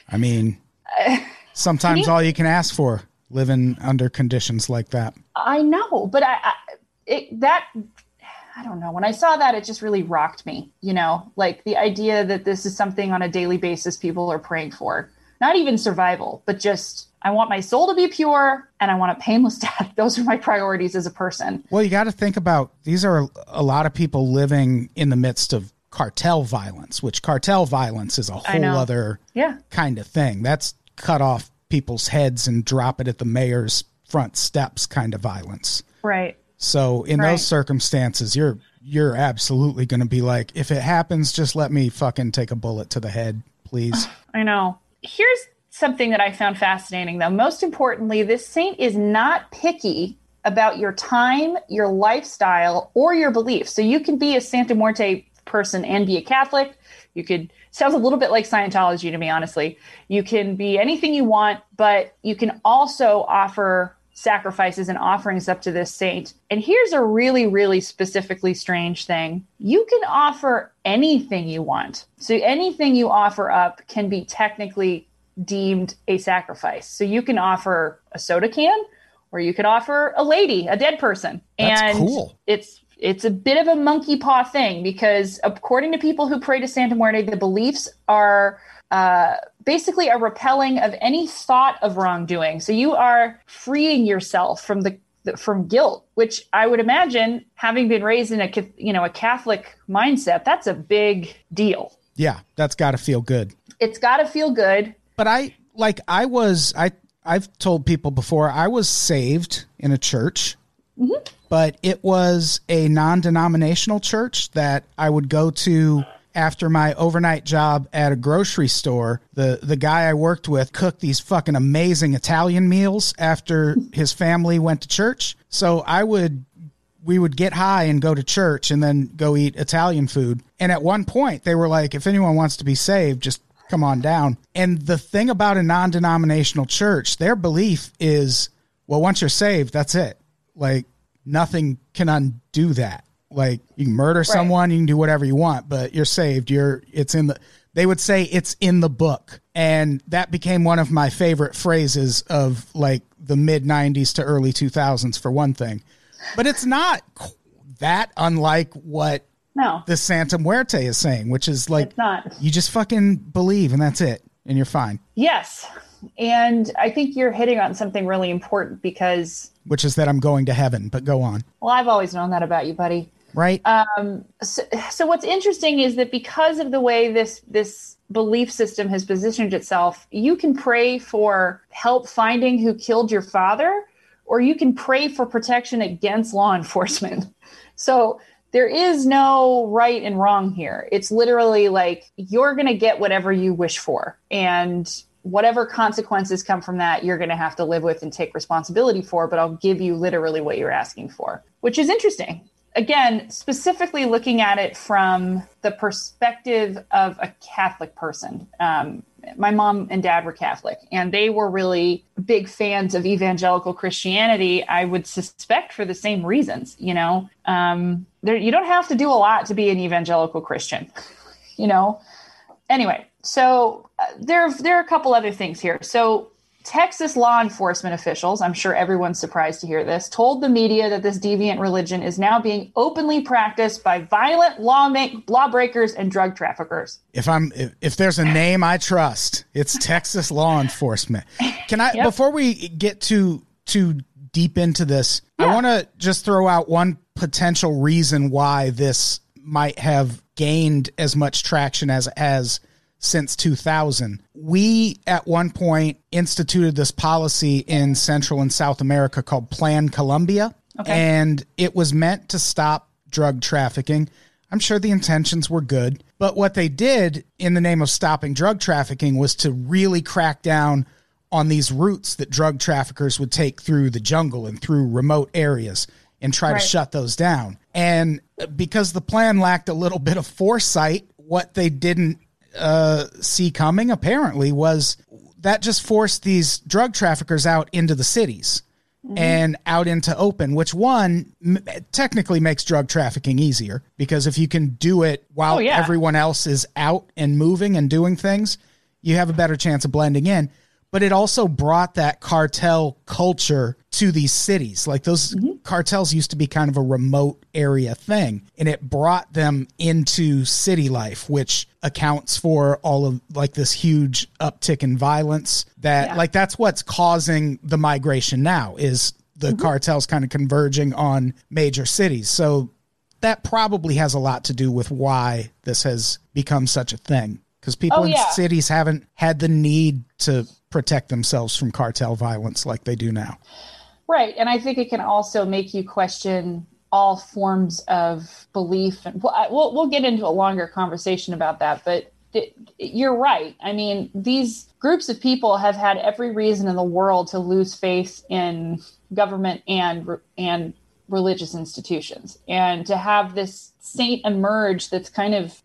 I mean, sometimes all you can ask for living under conditions like that. I know, but I, I it, that I don't know. When I saw that, it just really rocked me. You know, like the idea that this is something on a daily basis people are praying for. Not even survival, but just I want my soul to be pure and I want a painless death. Those are my priorities as a person. Well, you got to think about these are a lot of people living in the midst of cartel violence, which cartel violence is a whole other Yeah. kind of thing. That's cut off people's heads and drop it at the mayor's front steps kind of violence. Right. So in Right. those circumstances, you're you're absolutely going to be like, if it happens, just let me fucking take a bullet to the head, please. I know. Here's something that I found fascinating, though. Most importantly, this saint is not picky about your time, your lifestyle, or your beliefs. So you can be a Santa Muerte person and be a Catholic. You could sounds a little bit like Scientology to me, honestly. You can be anything you want, but you can also offer sacrifices and offerings up to this saint. And here's a really, really specifically strange thing you can offer anything you want. So anything you offer up can be technically deemed a sacrifice. So you can offer a soda can or you could offer a lady, a dead person. That's and cool. it's it's a bit of a monkey paw thing because according to people who pray to Santa Muerte, the beliefs are uh, basically a repelling of any thought of wrongdoing. So you are freeing yourself from the from guilt, which I would imagine, having been raised in a you know a Catholic mindset, that's a big deal. Yeah, that's got to feel good. It's got to feel good. But I like I was I I've told people before I was saved in a church but it was a non-denominational church that I would go to after my overnight job at a grocery store. The the guy I worked with cooked these fucking amazing Italian meals after his family went to church. So I would we would get high and go to church and then go eat Italian food. And at one point they were like if anyone wants to be saved just come on down. And the thing about a non-denominational church, their belief is well once you're saved, that's it. Like nothing can undo that. Like you can murder someone, you can do whatever you want, but you're saved. You're it's in the they would say it's in the book. And that became one of my favorite phrases of like the mid 90s to early 2000s for one thing. But it's not that unlike what No, the Santa Muerte is saying, which is like it's not. you just fucking believe and that's it and you're fine. Yes. And I think you're hitting on something really important because, Which is that I'm going to heaven, but go on. well, I've always known that about you, buddy. Right? Um, so, so what's interesting is that because of the way this this belief system has positioned itself you can pray for help finding who killed your father or you can pray for protection against law enforcement. So there is no right and wrong here. It's literally like you're going to get whatever you wish for and whatever consequences come from that you're going to have to live with and take responsibility for but i'll give you literally what you're asking for which is interesting again, specifically looking at it from the perspective of a Catholic person. Um, my mom and dad were Catholic, and they were really big fans of evangelical Christianity. I would suspect for the same reasons. You know, um, there, you don't have to do a lot to be an evangelical Christian. You know. Anyway, so uh, there there are a couple other things here. So Texas law enforcement officials, I'm sure everyone's surprised to hear this, told the media that this deviant religion is now being openly practiced by violent lawma- lawbreakers and drug traffickers. if I'm if, if there's a name I trust, it's Texas law enforcement. Can I Yep. before we get too too deep into this, I want to just throw out one potential reason why this might have gained as much traction as it has since 2000. We at one point instituted this policy in Central and South America called Plan Colombia, Okay. and it was meant to stop drug trafficking. I'm sure the intentions were good, but what they did in the name of stopping drug trafficking was to really crack down on these routes that drug traffickers would take through the jungle and through remote areas and try Right. to shut those down. And because the plan lacked a little bit of foresight, what they didn't uh, see coming apparently was that just forced these drug traffickers out into the cities and out into open, which one m- technically makes drug trafficking easier because if you can do it while Oh, yeah. everyone else is out and moving and doing things, you have a better chance of blending in. But it also brought that cartel culture to these cities. Like those mm-hmm. cartels used to be kind of a remote area thing, and it brought them into city life, which accounts for all of like this huge uptick in violence. That Yeah. like that's what's causing the migration now is the mm-hmm. cartels kind of converging on major cities. So that probably has a lot to do with why this has become such a thing because people Oh, in yeah. cities haven't had the need to protect themselves from cartel violence like they do now. Right. And I think it can also make you question all forms of belief. And well, we'll, get into a longer conversation about that. But you're right. I mean, these groups of people have had every reason in the world to lose faith in government and and religious institutions, and to have this saint emerge that's kind of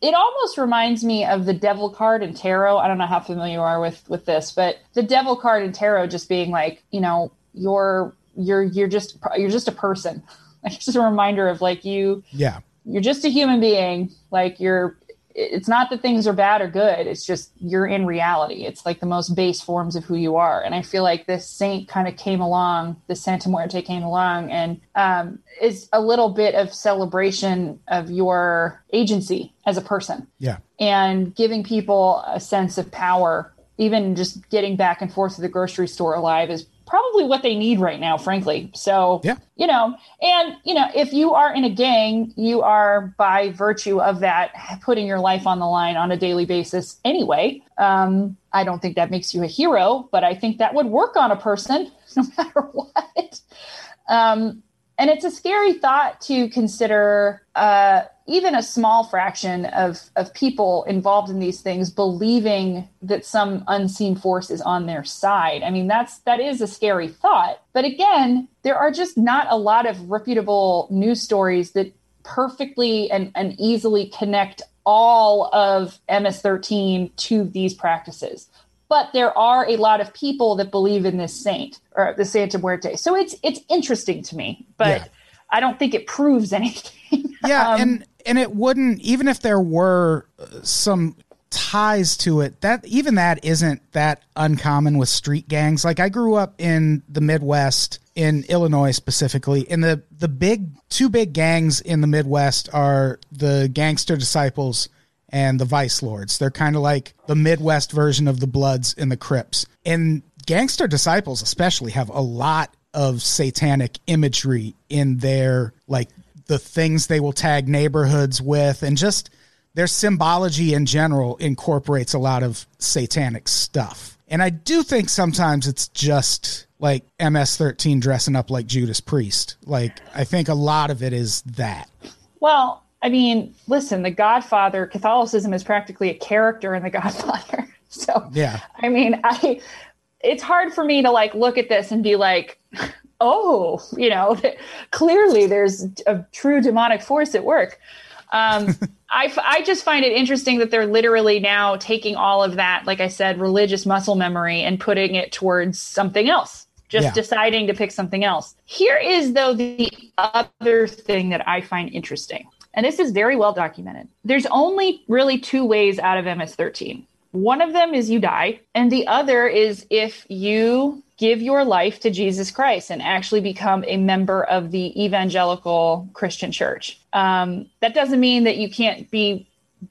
it almost reminds me of the devil card in tarot. I don't know how familiar you are with with this, but the devil card in tarot just being like, you know, you're you're you're just you're just a person. Like just a reminder of like you Yeah. you're just a human being. Like you're it's not that things are bad or good. It's just you're in reality. It's like the most base forms of who you are. And I feel like this saint kind of came along, the Santa Muerte came along and um, is a little bit of celebration of your agency as a person Yeah. and giving people a sense of power, even just getting back and forth to the grocery store alive is probably what they need right now, frankly. So, Yeah. you know, and, you know, if you are in a gang, you are by virtue of that putting your life on the line on a daily basis anyway. Um, I don't think that makes you a hero, but I think that would work on a person no matter what. Um, And it's a scary thought to consider uh, even a small fraction of, of people involved in these things believing that some unseen force is on their side. I mean, that's that is a scary thought. But again, there are just not a lot of reputable news stories that perfectly and, and easily connect all of MS13 to these practices. But there are a lot of people that believe in this saint or the Santa Muerte. So it's it's interesting to me, but Yeah. I don't think it proves anything. Yeah, Um, and and it wouldn't even if there were uh, some ties to it. That even that isn't that uncommon with street gangs. Like I grew up in the Midwest in Illinois specifically, and the the big two big gangs in the Midwest are the Gangster Disciples and the Vice Lords. They're kind of like the Midwest version of the Bloods and the Crips. And Gangster Disciples especially have a lot of satanic imagery in their like the things they will tag neighborhoods with and just their symbology in general incorporates a lot of satanic stuff. And I do think sometimes it's just like MS13 dressing up like Judas Priest. Like I think a lot of it is that. Well, I mean, listen, the Godfather, Catholicism is practically a character in the Godfather. So, Yeah. I mean, I it's hard for me to like look at this and be like, oh, you know, clearly there's a true demonic force at work. Um, I, f- I just find it interesting that they're literally now taking all of that, like I said, religious muscle memory and putting it towards something else, just Yeah. deciding to pick something else. Here is, though, the other thing that I find interesting, and this is very well documented. There's only really two ways out of MS 13. One of them is you die, and the other is if you give your life to Jesus Christ and actually become a member of the evangelical Christian church. Um, that doesn't mean that you can't be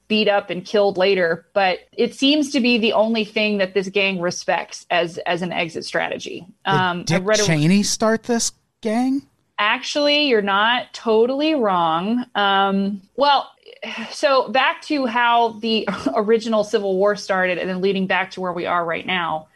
beat up and killed later, but it seems to be the only thing that this gang respects as as an exit strategy. Did Um, I Dick read a, Cheney start this gang? Actually you're not totally wrong. Um, well so back to how the original civil war started and then leading back to where we are right now.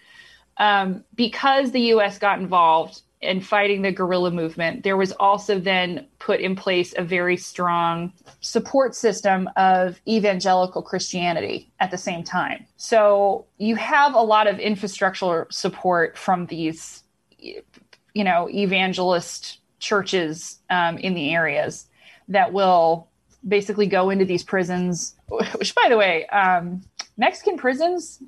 Um, because the us got involved in fighting the guerrilla movement there was also then put in place a very strong support system of evangelical christianity at the same time. So you have a lot of infrastructural support from these you know evangelist churches um, in the areas that will basically go into these prisons which by the way um, mexican prisons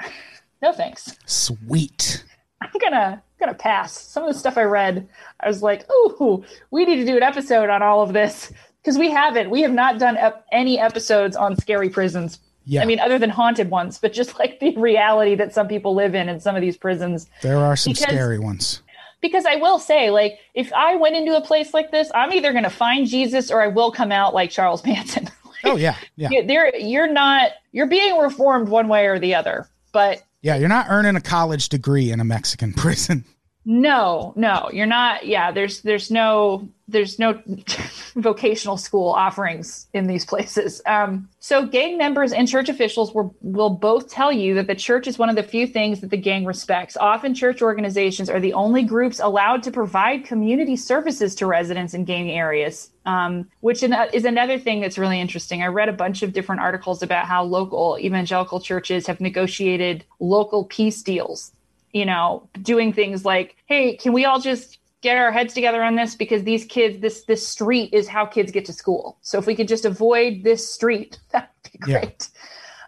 no thanks Sweet. i'm gonna gonna pass some of the stuff i read i was like oh we need to do an episode on all of this because we haven't we have not done ep- any episodes on scary prisons Yeah. i mean other than haunted ones but just like the reality that some people live in in some of these prisons There are some Because- scary ones. Because I will say, like, if I went into a place like this, I'm either going to find Jesus or I will come out like Charles Manson. Oh yeah. Yeah. There, you're not, you're being reformed one way or the other. But Yeah, you're not earning a college degree in a Mexican prison. no, no, you're not. Yeah, there's, there's no, there's no vocational school offerings in these places. Um, so gang members and church officials will, will both tell you that the church is one of the few things that the gang respects. Often church organizations are the only groups allowed to provide community services to residents in gang areas. Um, which is another thing that's really interesting. I read a bunch of different articles about how local evangelical churches have negotiated local peace deals you know, doing things like, hey, can we all just get our heads together on this because these kids, this this street is how kids get to school. So if we could just avoid this street, that would be Yeah. great.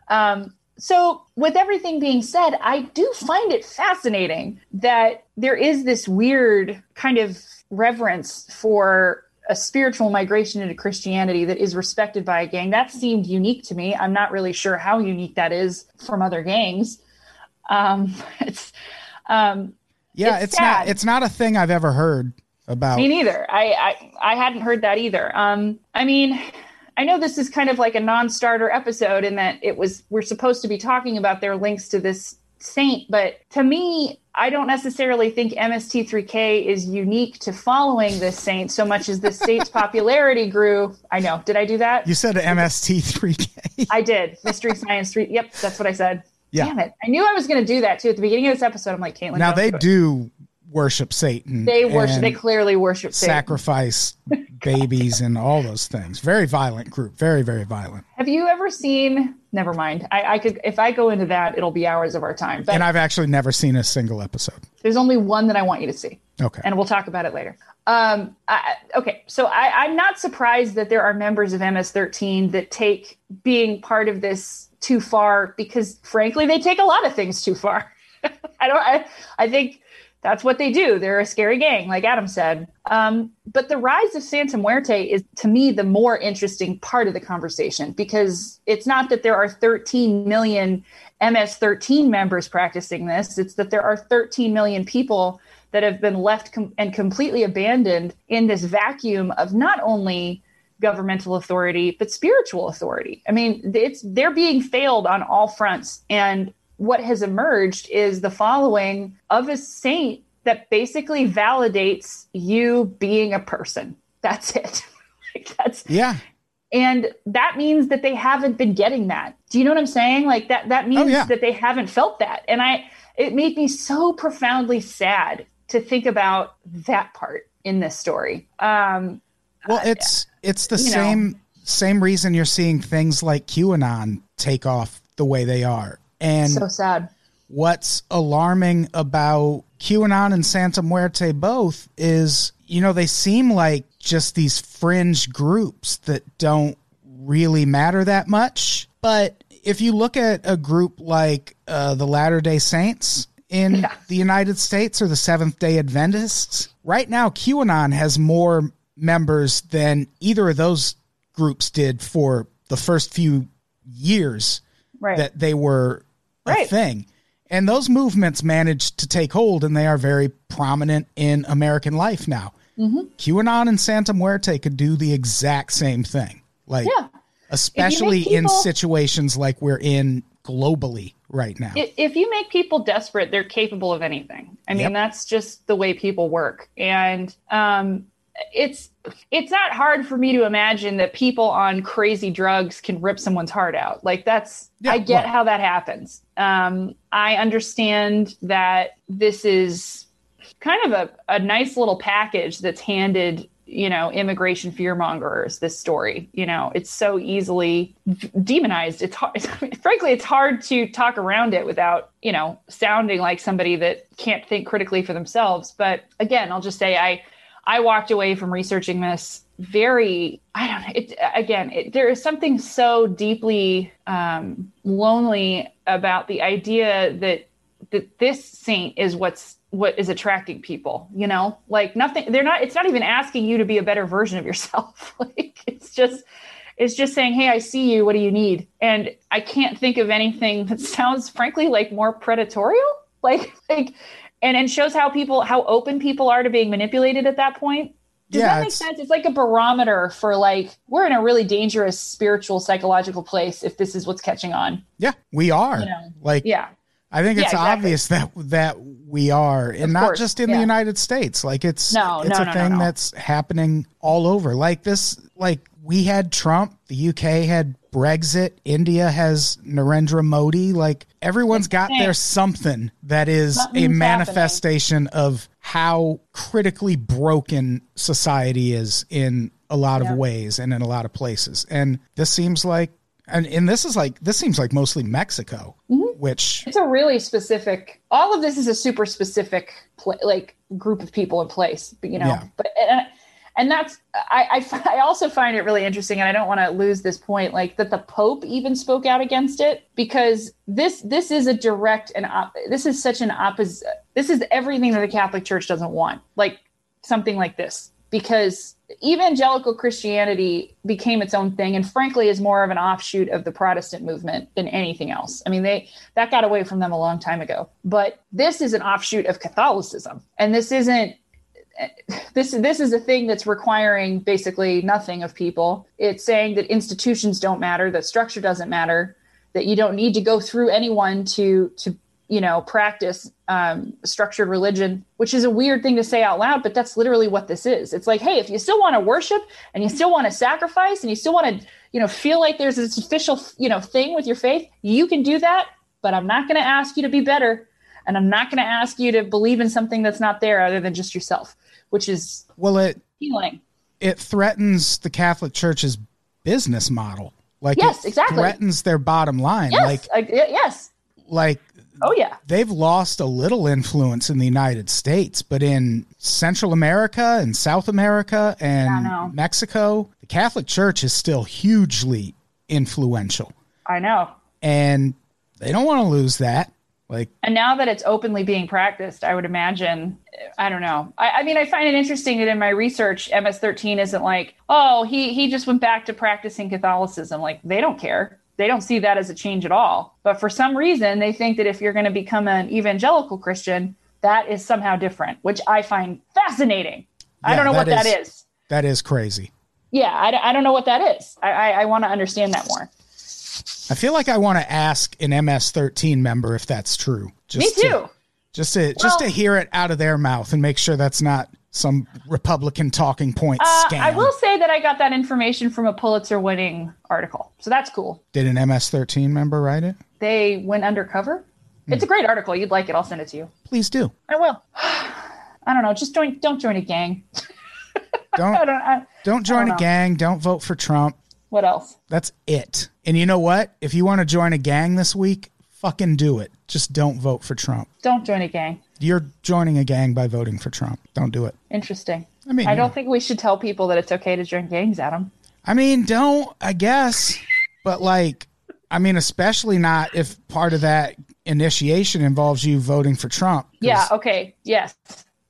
Um, so with everything being said, I do find it fascinating that there is this weird kind of reverence for a spiritual migration into Christianity that is respected by a gang. That seemed unique to me. I'm not really sure how unique that is from other gangs. Um, it's um, Yeah, It's it's, not it's not a thing I've ever heard about. me neither. I, I I hadn't heard that either. Um, I mean, I know this is kind of like a non-starter episode in that it was we're supposed to be talking about their links to this saint, but to me, I don't necessarily think MST3K is unique to following this saint so much as this saint's popularity grew. I know. Did I do that? You said MST3K. I did. Mystery Science Three. Yep, that's what I said. Yeah. Damn it! I knew I was going to do that too at the beginning of this episode. I'm like, Caitlin. now they do do worship Satan. They worship. They clearly worship Satan. sacrifice babies and all those things. Very violent group. Very very violent. Have you ever seen? Never mind. I, I could. If I go into that, it'll be hours of our time. But And I've actually never seen a single episode. there's only one that I want you to see. Okay. and we'll talk about it later. Um, I, okay, so I, I'm not surprised that there are members of MS-13 that take being part of this too far because, frankly, they take a lot of things too far. I don't. I, I think that's what they do. They're a scary gang, like Adam said. Um, but the rise of Santa Muerte is, to me, the more interesting part of the conversation because it's not that there are 13 million MS-13 members practicing this; it's that there are 13 million people that have been left com- and completely abandoned in this vacuum of not only governmental authority but spiritual authority. I mean, it's they're being failed on all fronts and what has emerged is the following of a saint that basically validates you being a person. That's it. like that's Yeah. and that means that they haven't been getting that. Do you know what I'm saying? Like that that means yeah. that they haven't felt that. And I it made me so profoundly sad to think about that part in this story. Um Well, it's it's the you know. same same reason you're seeing things like QAnon take off the way they are. And so sad. what's alarming about QAnon and Santa Muerte both is, you know, they seem like just these fringe groups that don't really matter that much. But if you look at a group like uh, the Latter day Saints in Yeah. the United States or the Seventh day Adventists, right now, QAnon has more members than either of those groups did for the first few years Right. that they were a Right. thing. And those movements managed to take hold and they are very prominent in American life now. Mm-hmm. QAnon and Santa Muerte could do the exact same thing. Like, yeah. especially in situations like we're in globally right now. If you make people desperate, they're capable of anything. I mean, Yep. that's just the way people work. And um, it's it's not hard for me to imagine that people on crazy drugs can rip someone's heart out. Like that's Yeah, I get well- how that happens. Um, I understand that this is kind of a, a nice little package that's handed you know immigration fearmongers this story you know it's so easily v- demonized it's hard frankly it's hard to talk around it without you know sounding like somebody that can't think critically for themselves but again i'll just say i i walked away from researching this very i don't know it again it, there is something so deeply um, lonely about the idea that that this saint is what's what is attracting people you know? Like nothing they're not it's not even asking you to be a better version of yourself. Like it's just it's just saying hey i see you. What do you need? And i can't think of anything that sounds frankly like more predatorial. Like like and and shows how people how open people are to being manipulated at that point does Yeah, that make it's- sense it's like a barometer for like we're in a really dangerous spiritual psychological place if this is what's catching on yeah, we are. You know, like, yeah I think Yeah, it's exactly. obvious that that we are, and not course, just in the. United States. Like it's No, it's no, a no, no, thing no. that's happening all over. Like this, like we had Trump, the UK had Brexit, India has Narendra Modi. Like everyone's got their something that is Something's a happening. manifestation of how critically broken society is in a lot Yeah. of ways and in a lot of places. And this seems like. And, and this is like this seems like mostly Mexico, Mm-hmm. which it's a really specific all of this is a super specific pla like group of people in place but you know Yeah. but and, that's I, I I also find it really interesting and i don't want to lose this point like that the pope even spoke out against it because this this is a direct and op- this is such an opposite this is everything that the catholic church doesn't want like something like this. Because evangelical christianity became its own thing and frankly is more of an offshoot of the protestant movement than anything else. I mean they that got away from them a long time ago. But this is an offshoot of catholicism and this isn't this this is a thing that's requiring basically nothing of people. It's saying that institutions don't matter that structure doesn't matter that you don't need to go through anyone to to you know practice um, structured religion which is a weird thing to say out loud but that's literally what this is. It's like hey if you still want to worship and you still want to sacrifice and you still want to you know feel like there's this official you know thing with your faith you can do that but i'm not going to ask you to be better. And I'm not going to ask you to believe in something that's not there other than just yourself, which is Well, it healing. it threatens the Catholic Church's business model. Like Yes, it exactly. threatens their bottom line. Yes, Like I, yes. like Oh yeah, they've lost a little influence in the United States, but in Central America and South America and. Mexico, the Catholic Church is still hugely influential. I know. And they don't want to lose that. Like And now that it's openly being practiced, I would imagine, I don't know. I, I mean, I find it interesting that in my research, MS-13 isn't like, oh, he he just went back to practicing Catholicism. Like they don't care. They don't see that as a change at all. But for some reason, they think that if you're going to become an evangelical Christian, that is somehow different, which I find fascinating. I don't know what that that is- is. that is crazy. Yeah, I, don't- I don't know what that is. I, I, I want to understand that more. I feel like I want to ask an MS13 member if that's true. Just Me too. To, just to just to hear it out of their mouth and make sure that's not some Republican talking point Uh, scam. I will say that I got that information from a Pulitzer winning article. So that's cool. Did an MS13 member write it? They went undercover. Hmm. It's a great article. You'd like it. I'll send it to you. Please do. I will. I don't know. Just join. Don't join a gang. Don't don't. I, don't join know. a gang. Don't vote for Trump. What else? That's it. And you know what? If you want to join a gang this week, fucking do it. Just don't vote for Trump. Don't join a gang. You're joining a gang by voting for Trump. Don't do it. Interesting. I mean, I don't think we should tell people that it's okay to join gangs, Adam. I mean, don't, I guess. But like, I mean, especially not if part of that initiation involves you voting for Trump. Yeah. Okay. Yes.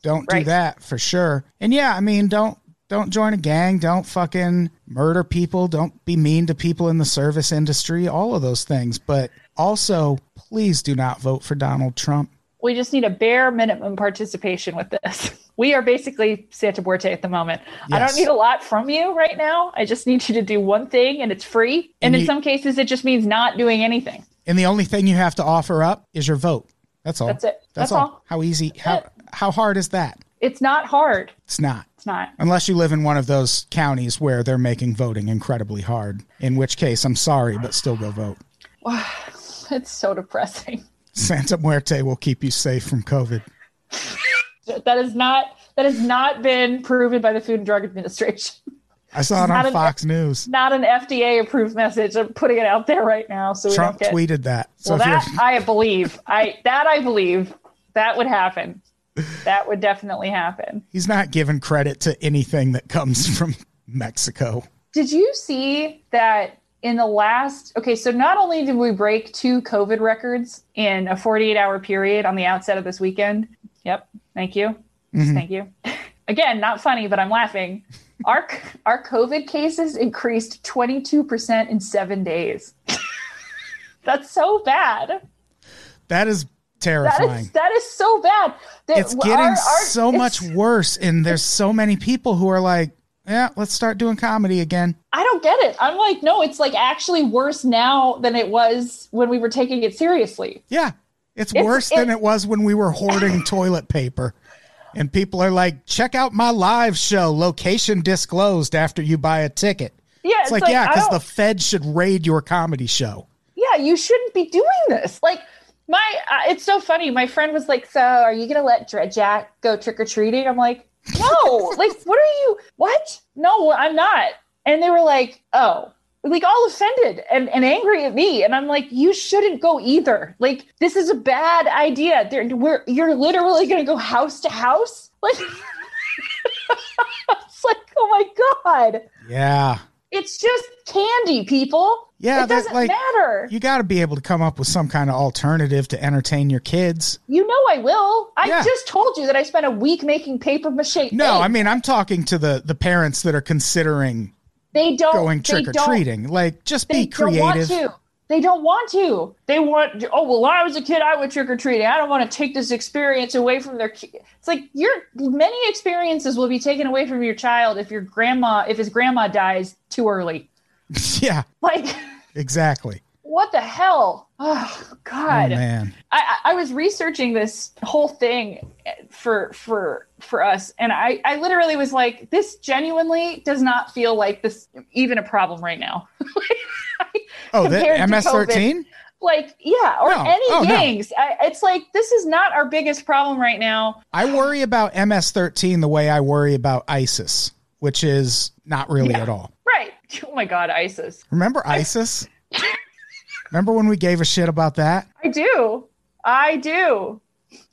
Don't do that for sure. And yeah, I mean, don't don't join a gang, don't fucking murder people, don't be mean to people in the service industry, all of those things. But also, please do not vote for Donald Trump. We just need a bare minimum participation with this. We are basically Santa Muerte at the moment. I don't need a lot from you right now. I just need you to do one thing and it's free. And, And in you- some cases, it just means not doing anything. And the only thing you have to offer up is your vote. That's all. That's it. That's, That's all. all. How easy how it. how hard is that? It's not hard. It's not. It's not. Unless you live in one of those counties where they're making voting incredibly hard, in which case I'm sorry, but still go vote. It's so depressing. Santa Muerte will keep you safe from COVID. That is not that has not been proven by the Food and Drug Administration. I saw it on an- Fox News. Not an FDA approved message. I'm putting it out there right now so we Trump don't get. tweeted that. So well, that I believe. I that I believe that would happen. That would definitely happen. he's not giving credit to anything that comes from Mexico. Did you see that in the last? Okay, so not only did we break two COVID records in a 48 hour period on the outset of this weekend. Yep. Thank you. Mm-hmm. Thank you. Again, not funny, but I'm laughing. Our our COVID cases increased 22% in seven days. That's so bad. That is That terrifying. is that is so bad. That it's getting our- so it's- much worse, and there's so many people who are like, "Yeah, let's start doing comedy again." I don't get it. I'm like, no, it's like actually worse now than it was when we were taking it seriously. Yeah, it's, It's- worse than it- it was when we were hoarding toilet paper. And people are like, "Check out my live show, location disclosed after you buy a ticket." Yeah, It's, like, yeah, because the Fed should raid your comedy show. yeah, you shouldn't be doing this. Like my, uh, it's so funny. My friend was like, "So, are you gonna let Dre- Jack go trick or treating?" I'm like, "No, like, what are you? What? No, I'm not." And they were like, "Oh." Like all offended and, and angry at me, and I'm like, you shouldn't go either. Like this is a bad idea. There, we're you're literally going to go house to house. Like, it's like, oh my god, Yeah, it's just candy, people. Yeah, it doesn't like, matter. you got to be able to come up with some kind of alternative to entertain your kids. You know I will. I Yeah. just told you that I spent a week making paper mache. No, eggs. I mean I'm talking to the the parents that are considering they don't going trick or treating. Like, just be creative. don't want to. They don't want to. They want. Oh well, when I was a kid, I went trick or treating. I don't want to take this experience away from their. ki-" It's like your many experiences will be taken away from your child if your grandma, if his grandma dies too early. yeah, Like, exactly. what the hell? Oh Oh God. man. I, I was researching this whole thing for for for us, and I I literally was like, this genuinely does not feel like this even a problem right now. Oh, Compared to MS13? Like, yeah, or No. any Oh, no. gangs. I, it's like this is not our biggest problem right now. I worry about MS-13 the way I worry about ISIS, which is not really Yeah. at all. Oh my God, ISIS. Remember ISIS? Remember when we gave a shit about that? I do. I do.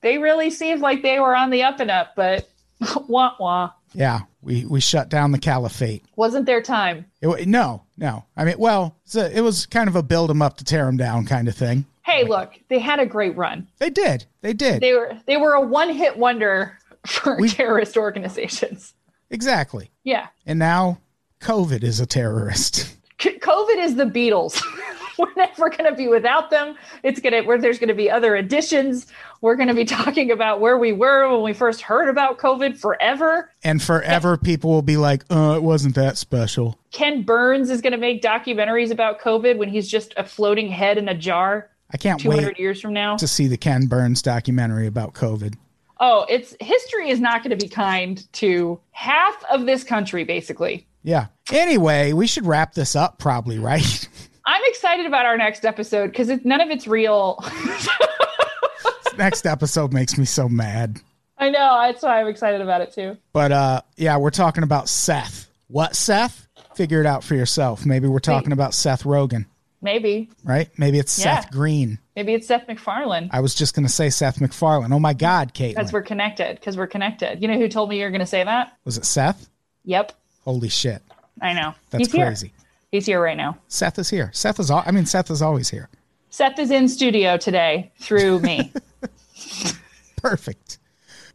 They really seemed like they were on the up and up, but wah wah. Yeah, we we shut down the caliphate. Wasn't their time. It, no, no. I mean, well, it's a, it was kind of a build them up to tear them down kind of thing. Hey, look, they had a great run. They did. They did. They were they were a one hit wonder for We- terrorist organizations. exactly. Yeah. And now COVID is a terrorist. COVID is the Beatles. we're never going to be without them. It's going to where there's going to be other additions. We're going to be talking about where we were when we first heard about COVID forever. And forever people will be like, uh, it wasn't that special. Ken Burns is going to make documentaries about COVID when he's just a floating head in a jar I can't 200 wait years from now. to see the Ken Burns documentary about COVID. Oh, it's history is not going to be kind to half of this country basically. Yeah. Anyway, we should wrap this up probably, right? I'm excited about our next episode because none of it's real. Next episode makes me so mad. I know that's why I'm excited about it too. But uh yeah, we're talking about Seth. What Seth? Figure it out for yourself. Maybe we're talking about Seth Rogen, Maybe, right? Maybe it's Yeah. Seth Green. maybe it's Seth MacFarlane. I was just gonna say Seth MacFarlane. Oh my God, Kate. Because we're connected. Because we're connected. You know who told me you're going to say that? Was it Seth? Yep, Holy shit. I know. That's He's here. crazy. He's here right now. Seth is here. Seth is all I mean, Seth is always here. Seth is in studio today through me. Perfect.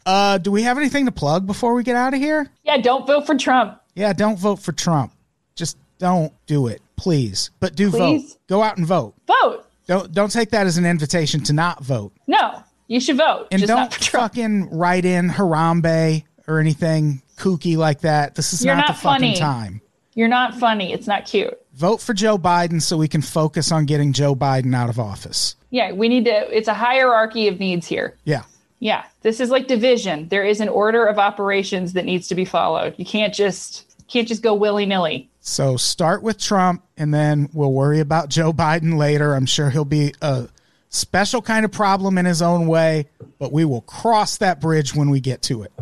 Uh do we have anything to plug before we get out of here? yeah, don't vote for Trump. Yeah, don't vote for Trump. Just don't do it, please. But do Please? vote. Go out and vote. Vote. Don't don't take that as an invitation to not vote. No, you should vote. And just don't not for Trump. fucking write in Harambe or anything kooky like that. This is You're not, not the fucking time. You're not funny. It's not cute. Vote for Joe Biden so we can focus on getting Joe Biden out of office. Yeah, we need to. It's a hierarchy of needs here. Yeah. Yeah, this is like division. There is an order of operations that needs to be followed. You can't just can't just go willy nilly. So start with Trump and then we'll worry about Joe Biden later. I'm sure he'll be a special kind of problem in his own way, but we will cross that bridge when we get to it.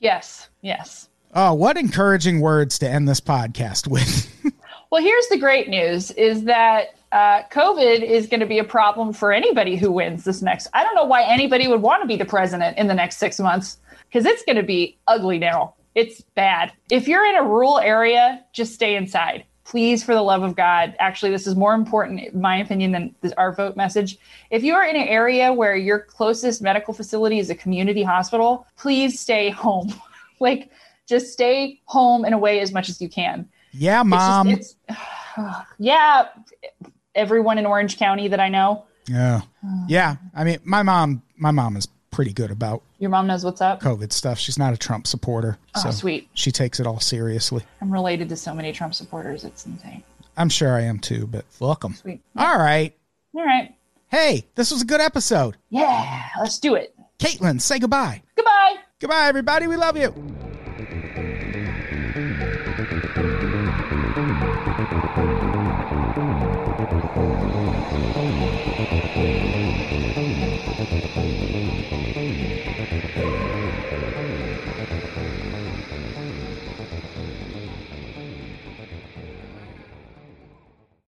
Yes, yes. Oh, what encouraging words to end this podcast with. Well, here's the great news: is that uh, COVID is going to be a problem for anybody who wins this next. I don't know why anybody would want to be the president in the next six months because it's going to be ugly now. It's bad. If you're in a rural area, just stay inside. Please, for the love of God. Actually, this is more important, in my opinion, than this, our vote message. If you are in an area where your closest medical facility is a community hospital, please stay home. like, just stay home and away as much as you can. yeah, It's just- mom. it's- yeah, everyone in Orange County that I know. yeah. Yeah. I mean, my mom, my mom is pretty good about Your mom knows what's up. COVID stuff. She's not a Trump supporter. Oh, so sweet. She takes it all seriously. I'm related to so many Trump supporters. It's insane. I'm sure I am too, but welcome. Sweet. All right. All right. Hey, this was a good episode. Yeah, let's do it. Caitlin, say goodbye. Goodbye. Goodbye, everybody. We love you. Thank you.